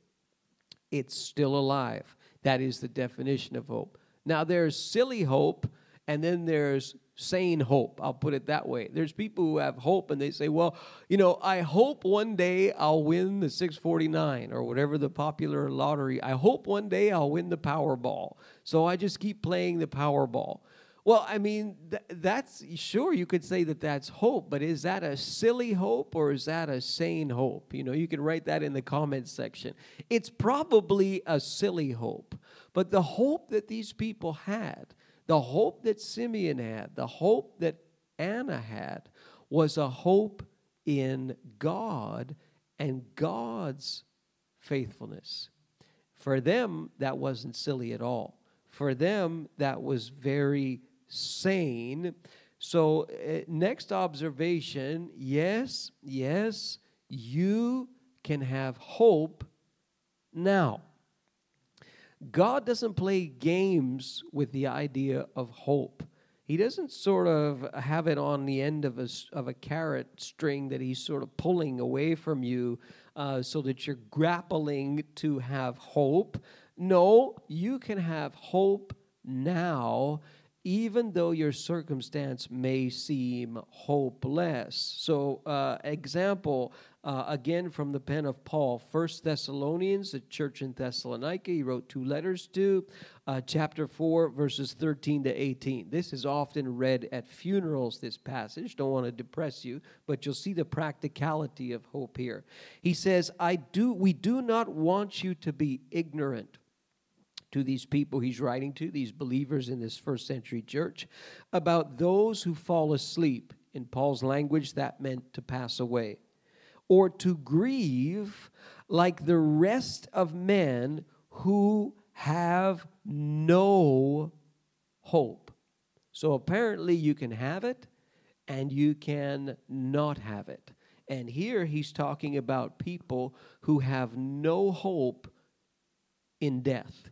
It's still alive. That is the definition of hope. Now, there's silly hope, and then there's sane hope. I'll put it that way. There's people who have hope and they say, well, you know, I hope one day I'll win the 649 or whatever the popular lottery. I hope one day I'll win the Powerball. So I just keep playing the Powerball. Well, I mean, th- that's sure you could say that that's hope, but is that a silly hope or is that a sane hope? You know, you can write that in the comments section. It's probably a silly hope, but the hope that these people had the hope that Simeon had, the hope that Anna had, was a hope in God and God's faithfulness. For them, that wasn't silly at all. For them, that was very sane. So, uh, next observation yes, yes, you can have hope now. God doesn't play games with the idea of hope. He doesn't sort of have it on the end of a, of a carrot string that he's sort of pulling away from you uh, so that you're grappling to have hope. No, you can have hope now even though your circumstance may seem hopeless. So, uh, example, uh, again from the pen of Paul, First Thessalonians, the church in Thessalonica, he wrote two letters to, uh, chapter 4, verses 13 to 18. This is often read at funerals, this passage. Don't want to depress you, but you'll see the practicality of hope here. He says, I do, we do not want you to be ignorant to these people he's writing to, these believers in this first century church, about those who fall asleep. In Paul's language, that meant to pass away, or to grieve like the rest of men who have no hope. So apparently, you can have it and you can not have it. And here he's talking about people who have no hope in death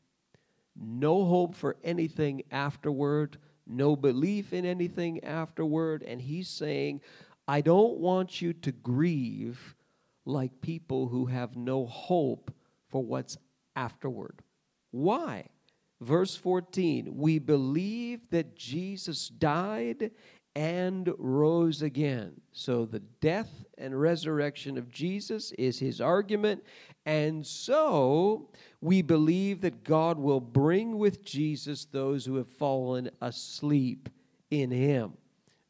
no hope for anything afterward, no belief in anything afterward. And he's saying, I don't want you to grieve like people who have no hope for what's afterward. Why? Verse 14, we believe that Jesus died and rose again. So the death and resurrection of Jesus is his argument. And so we believe that God will bring with Jesus those who have fallen asleep in him.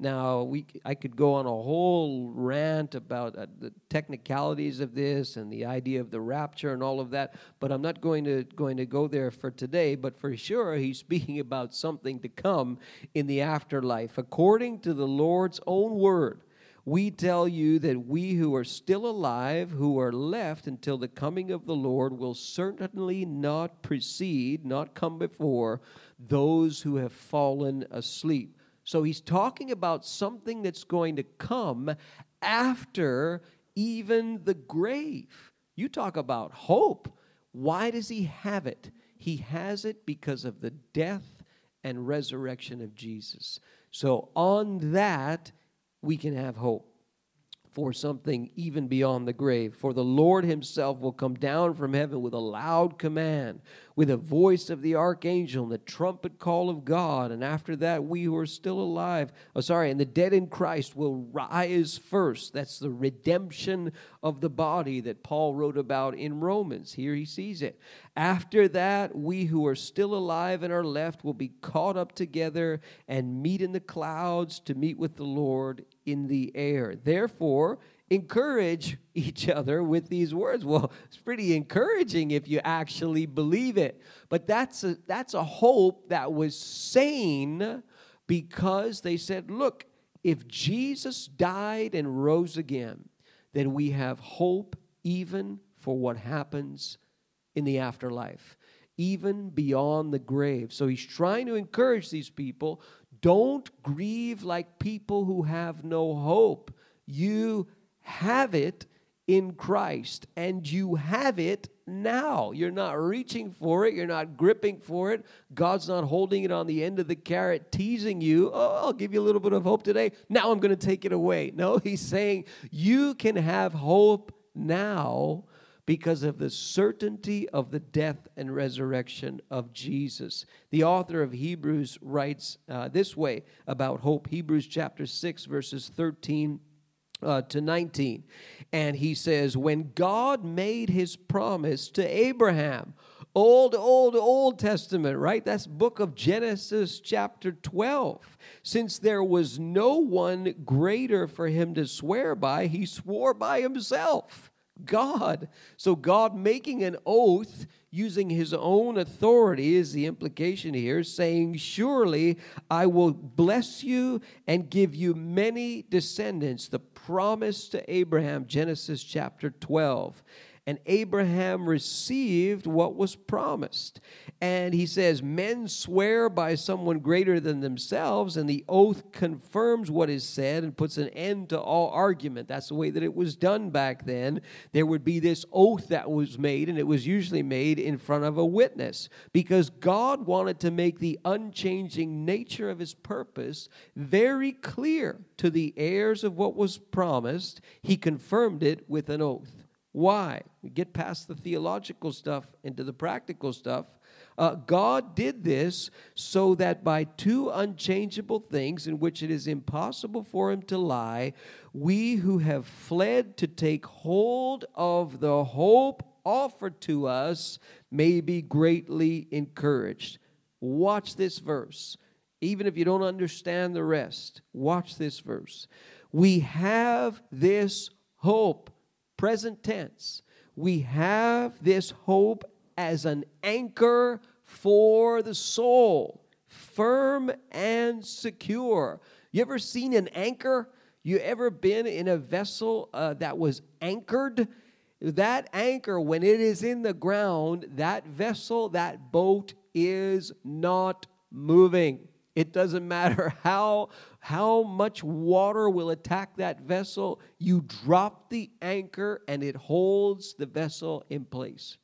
Now, we, I could go on a whole rant about uh, the technicalities of this and the idea of the rapture and all of that, but I'm not going to, going to go there for today. But for sure, he's <laughs> speaking about something to come in the afterlife. According to the Lord's own word, we tell you that we who are still alive, who are left until the coming of the Lord, will certainly not precede, not come before those who have fallen asleep. So he's talking about something that's going to come after even the grave. You talk about hope. Why does he have it? He has it because of the death and resurrection of Jesus. So, on that, we can have hope for something even beyond the grave. For the Lord himself will come down from heaven with a loud command, with a voice of the archangel and the trumpet call of God. And after that, we who are still alive, oh, sorry, and the dead in Christ will rise first. That's the redemption of the body that Paul wrote about in Romans. Here he sees it. After that, we who are still alive and are left will be caught up together and meet in the clouds to meet with the Lord in the air. Therefore, encourage each other with these words. Well, it's pretty encouraging if you actually believe it. But that's a, that's a hope that was sane because they said, look, if Jesus died and rose again, then we have hope even for what happens in the afterlife, even beyond the grave. So he's trying to encourage these people don't grieve like people who have no hope. You have it in Christ, and you have it now. You're not reaching for it, you're not gripping for it. God's not holding it on the end of the carrot, teasing you. Oh, I'll give you a little bit of hope today. Now I'm going to take it away. No, <laughs> He's saying you can have hope now because of the certainty of the death and resurrection of Jesus. The author of Hebrews writes uh, this way about hope Hebrews chapter 6, verses 13 uh, to 19. And he says, When God made his promise to Abraham, Old, old, Old Testament, right? That's book of Genesis, chapter 12. Since there was no one greater for him to swear by, he swore by himself. God. So, God making an oath using his own authority, is the implication here, saying, Surely I will bless you and give you many descendants. The promise to Abraham, Genesis chapter 12 and Abraham received what was promised. And he says, Men swear by someone greater than themselves, and the oath confirms what is said and puts an end to all argument. That's the way that it was done back then. There would be this oath that was made, and it was usually made in front of a witness because God wanted to make the unchanging nature of his purpose very clear to the heirs of what was promised. He confirmed it with an oath. Why? We get past the theological stuff into the practical stuff. Uh, God did this so that by two unchangeable things in which it is impossible for him to lie, we who have fled to take hold of the hope offered to us may be greatly encouraged. Watch this verse. Even if you don't understand the rest, watch this verse. We have this hope present tense, we have this hope as an anchor for the soul, firm and secure. You ever seen an anchor? You ever been in a vessel uh, that was anchored? That anchor, when it is in the ground, that vessel, that boat is not moving. It doesn't matter <laughs> how, how much water will attack that vessel. You drop the anchor and it holds the vessel in place.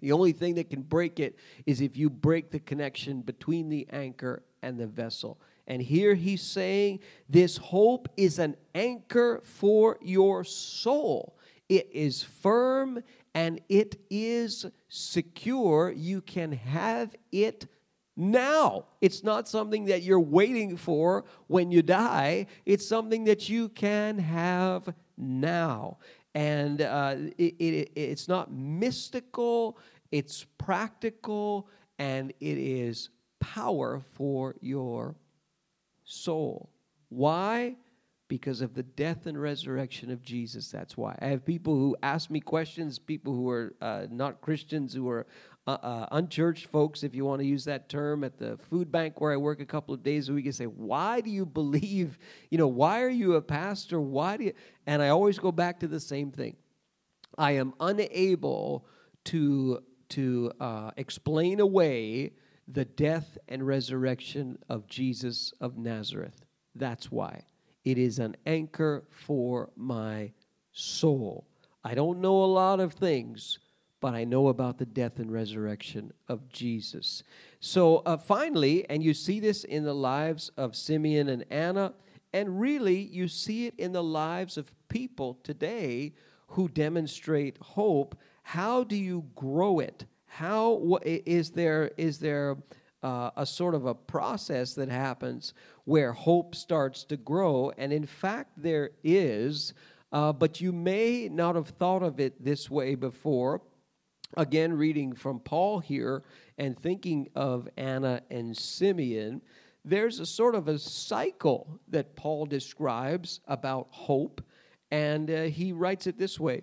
The only thing that can break it is if you break the connection between the anchor and the vessel. And here he's saying this hope is an anchor for your soul. It is firm and it is secure. You can have it now. It's not something that you're waiting for when you die, it's something that you can have now. And uh, it, it, it's not mystical, it's practical, and it is power for your soul. Why? Because of the death and resurrection of Jesus. That's why. I have people who ask me questions, people who are uh, not Christians, who are uh, uh, unchurched folks, if you want to use that term, at the food bank where I work a couple of days a week and say, Why do you believe? <laughs> You know, why are you a pastor? Why do you? And I always go back to the same thing. I am unable to, to uh, explain away the death and resurrection of Jesus of Nazareth. That's why. It is an anchor for my soul. I don't know a lot of things but I know about the death and resurrection of Jesus. So uh, finally, and you see this in the lives of Simeon and Anna, and really you see it in the lives of people today who demonstrate hope. How do you grow it? How is there is there uh, a sort of a process that happens where hope starts to grow? And in fact, there is. Uh, but you may not have thought of it this way before again, reading from Paul here and thinking of Anna and Simeon, there's a sort of a cycle that Paul describes about hope, and uh, he writes it this way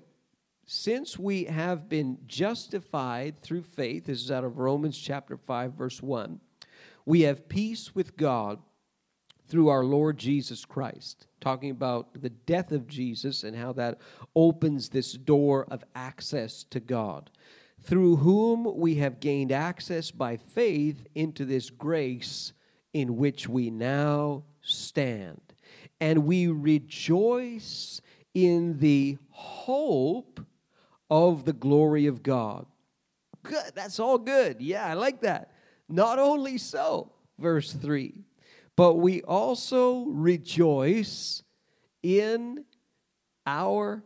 Since we have been justified through faith, this is out of Romans chapter 5, verse 1, we have peace with God through our Lord Jesus Christ, talking about the death of Jesus and how that opens this door of access to God, through whom we have gained access by faith into this grace in which we now stand. And we rejoice in the hope of the glory of God. Good, that's all good. Yeah, I like that. Not only so, verse 3 but we also rejoice in our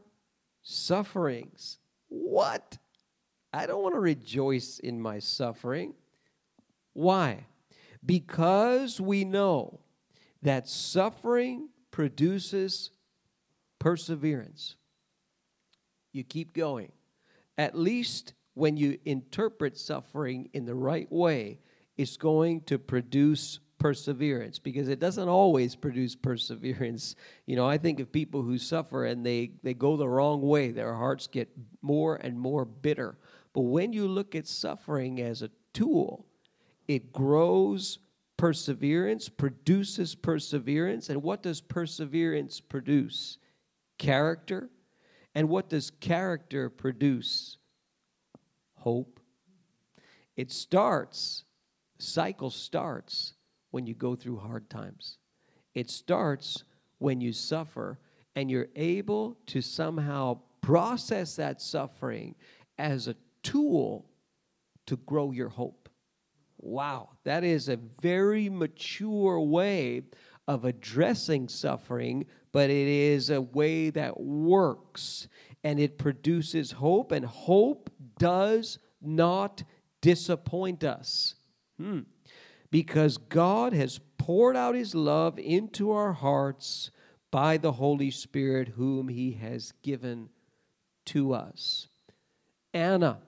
sufferings. What? I don't want to rejoice in my suffering. Why? Because we know that suffering produces perseverance. You keep going. At least when you interpret suffering in the right way, it's going to produce perseverance because it doesn't always produce perseverance. <laughs> You know, I think of people who suffer and they, they go the wrong way, their hearts get more and more bitter. But when you look at suffering as a tool, it grows perseverance, produces perseverance. And what does perseverance produce? Character. And what does character produce? Hope. It starts, cycle starts when you go through hard times. It starts when you suffer and you're able to somehow process that suffering as a tool to grow your hope. Wow, that is a very mature way of addressing suffering, but it is a way that works and it produces hope, and hope does not disappoint us. Hmm. Because God has poured out his love into our hearts by the Holy Spirit, whom he has given to us. Anna,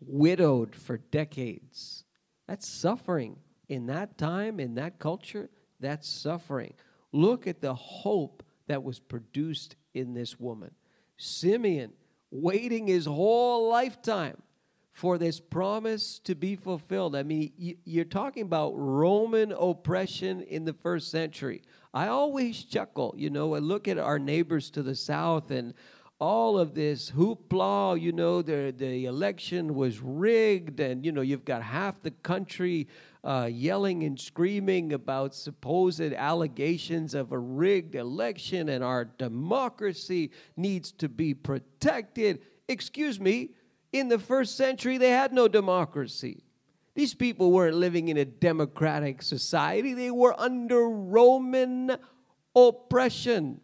widowed for decades. That's suffering. In that time, in that culture, that's suffering. Look at the hope that was produced in this woman. Simeon, waiting his whole lifetime for this promise to be fulfilled. I mean, you're talking about Roman oppression in the first century. I always chuckle, you know, I look at our neighbors to the south and all of this hoopla, you know, the, the election was rigged, and, you know, you've got half the country uh, yelling and screaming about supposed allegations of a rigged election, and our democracy needs to be protected. Excuse me, in the first century, they had no democracy. These people weren't living in a democratic society, they were under Roman oppression.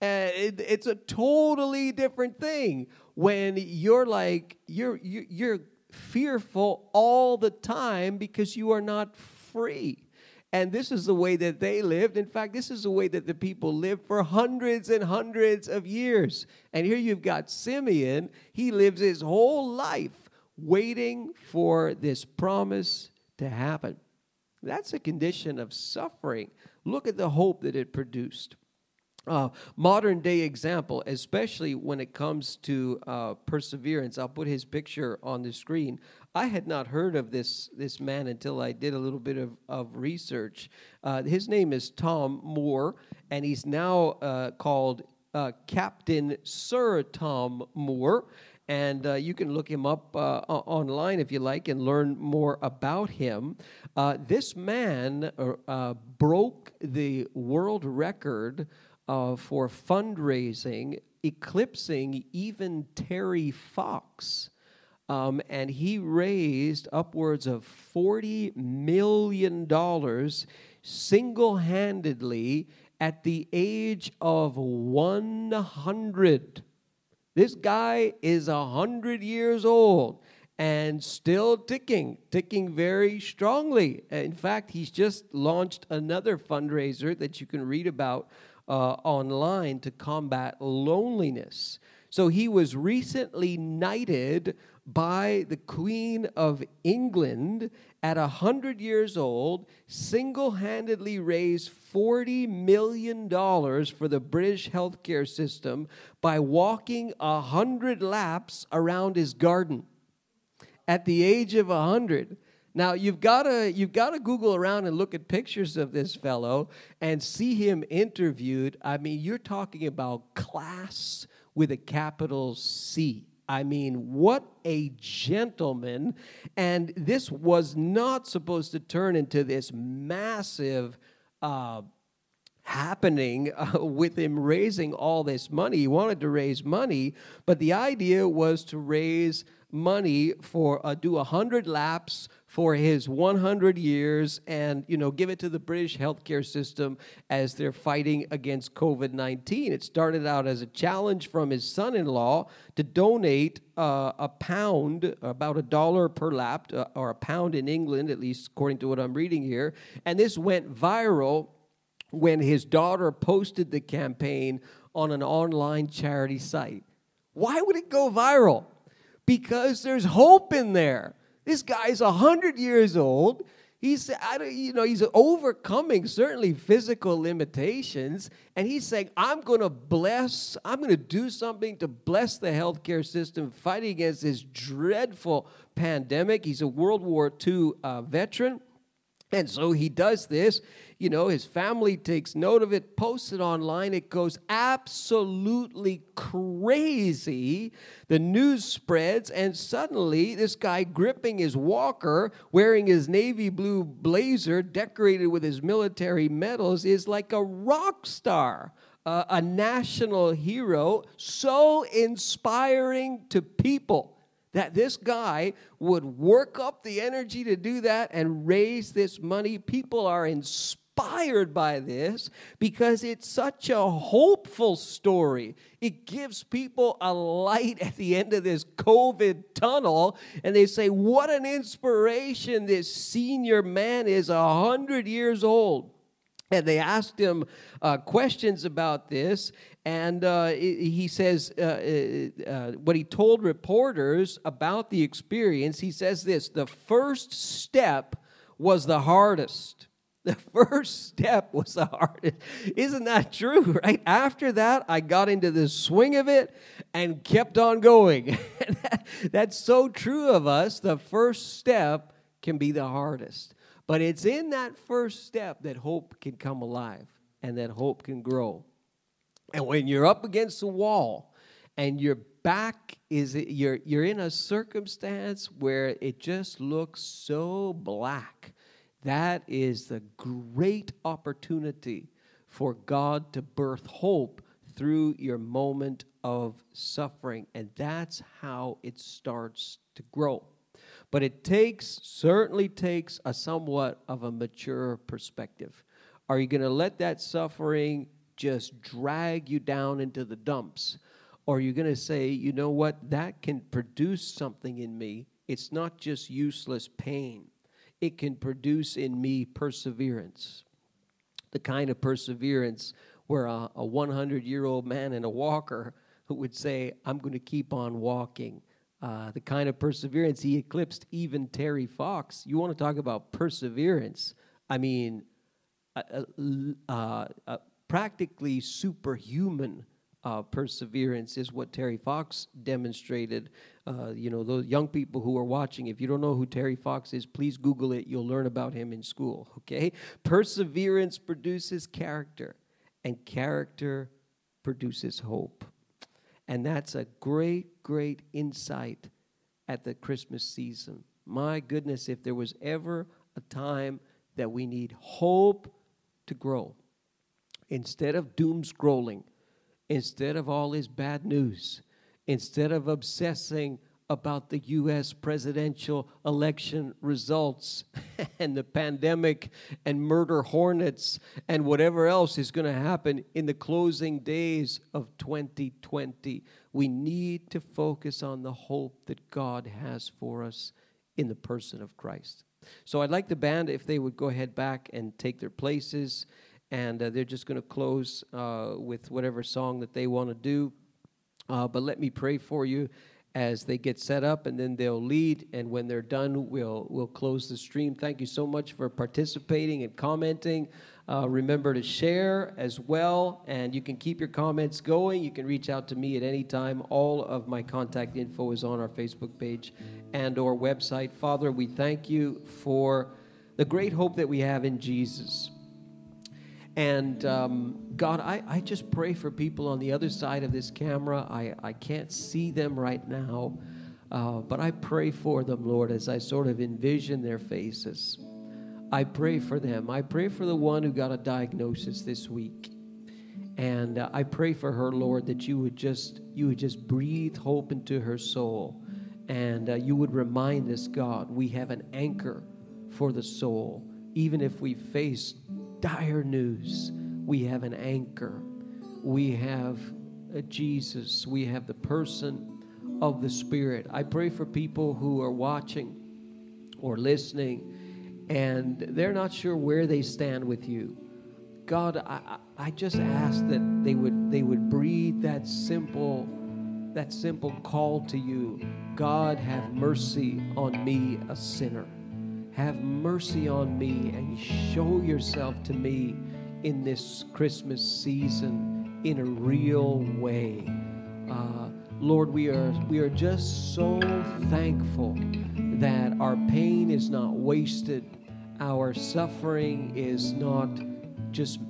It, it's a totally different thing when you're like you're you're fearful all the time because you are not free. And this is the way that they lived. In fact, this is the way that the people lived for hundreds and hundreds of years. And here you've got Simeon. He lives his whole life waiting for this promise to happen. That's a condition of suffering. Look at the hope that it produced. Uh, modern day example, especially when it comes to uh, perseverance. I'll put his picture on the screen. I had not heard of this this man until I did a little bit of, of research. Uh, his name is Tom Moore, and he's now uh, called uh, Captain Sir Tom Moore. And uh, you can look him up online if you like and learn more about him. this man broke the world record uh, for fundraising, eclipsing even Terry Fox. Um, and he raised upwards of $40 million single handedly at the age of 100. This guy is 100 years old and still ticking, ticking very strongly. In fact, he's just launched another fundraiser that you can read about uh, online to combat loneliness. So he was recently knighted by the Queen of England at 100 years old, single handedly raised $40 million for the British healthcare system by walking 100 laps around his garden at the age of 100. Now you've got to you've got to Google around and look at pictures of this fellow and see him interviewed. I mean, you're talking about class with a capital C. I mean, what a gentleman. And this was not supposed to turn into this massive uh, happening uh, <laughs> with him raising all this money. He wanted to raise money, but the idea was to raise money for uh, do 100 laps for his 100 years and you know give it to the british healthcare system as they're fighting against covid-19 it started out as a challenge from his son-in-law to donate uh, a pound about a dollar per lap uh, or a pound in england at least according to what i'm reading here. And this went viral when his daughter posted the campaign on an online charity site. Why would it go viral because there's hope in there. This guy's 100 years old. He's, you know, he's overcoming certainly physical limitations, and he's saying, "I'm going to bless. I'm going to do something to bless the healthcare system, fighting against this dreadful pandemic." He's a World War II uh, veteran, and so he does this you know, his family takes note of it, posts it online. It goes absolutely crazy. The news spreads, and suddenly, this guy gripping his walker, wearing his navy blue blazer, decorated with his military medals, is like a rock star. Uh, a national hero, so inspiring to people that this guy would work up the energy to do that and raise this money. People are inspired by this because it's such a hopeful story. It gives people a light at the end of this COVID tunnel, and they say, What an inspiration this senior man is, a 100 years old. And they asked him uh, questions about this, and uh, he says uh, uh, uh, what he told reporters about the experience. He says this the first step was the hardest. <laughs> The first step was the hardest. Isn't that true, <laughs> right? After that, I got into the swing of it and kept on going. <laughs> that's so true of us. The first step can be the hardest. But it's in that first step that hope can come alive and that hope can grow. And when you're up against the wall and your back is you're you're in a circumstance where it just looks so black that is the great opportunity for God to birth hope through your moment of suffering. And that's how it starts to grow. But it takes, certainly takes, a somewhat of a mature perspective. Are you going to let that suffering just drag you down into the dumps? Or are you going to say, you know what, that can produce something in me? It's not just useless pain it can produce in me perseverance. The kind of perseverance where a 100 year old man in a walker who would say, I'm going to keep on walking. Uh, the kind of perseverance he eclipsed even Terry Fox. You want to talk about perseverance? I mean, uh, uh, uh practically superhuman uh, perseverance is what Terry Fox demonstrated. Uh, you know, those young people who are watching, if you don't know who Terry Fox is, please Google it. You'll learn about him in school, okay? Perseverance produces character, and character produces hope. And that's a great, great insight at the Christmas season. My goodness, if there was ever a time that we need hope to grow, instead of doom scrolling, instead of all his bad news, instead of obsessing about the U.S. presidential election results <laughs> and the pandemic and murder hornets and whatever else is going to happen in the closing days of 2020. We need to focus on the hope that God has for us in the person of Christ. So I'd like the band, if they would go ahead back and take their places and uh, they're just going to close uh, with whatever song that they want to do. Uh, but let me pray for you as they get set up, and then they'll lead. And when they're done, we'll we'll close the stream. Thank you so much for participating and commenting. Uh, remember to share as well, and you can keep your comments going. You can reach out to me at any time. All of my contact info is on our Facebook page and or website. Father, we thank you for the great hope that we have in Jesus. And um, God, I, I just pray for people on the other side of this camera. I, I can't see them right now, uh, but I pray for them, Lord, as I sort of envision their faces. I pray for them. I pray for the one who got a diagnosis this week. And uh, I pray for her, Lord, that you would just you would just breathe hope into her soul, and uh, you would remind us, God, we have an anchor for the soul, even if we face dire news, we have an anchor. We have Jesus. We have the person of the Spirit. I pray for people who are watching or listening and they're not sure where they stand with you. God, I, I just ask that they would they would breathe that simple that simple call to you. God, have mercy on me, a sinner. Have mercy on me and show yourself to me in this Christmas season in a real way. Uh, Lord, we are we are just so thankful that our pain is not wasted, our suffering is not just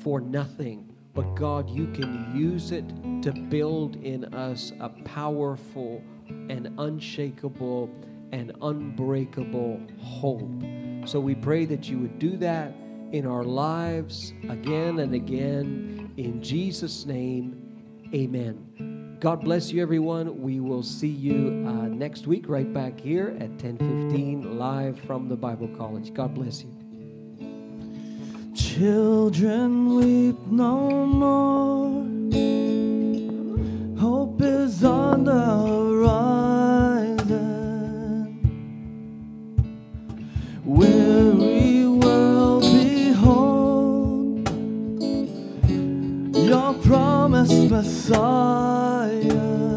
for nothing, but God, you can use it to build in us a powerful and unshakable and unbreakable hope. So we pray that you would do that in our lives again and again. In Jesus' name, amen. God bless you, everyone. We will see you uh, next week right back here at 1015 live from the Bible College. God bless you. Children weep no more. Hope is on the promised Messiah.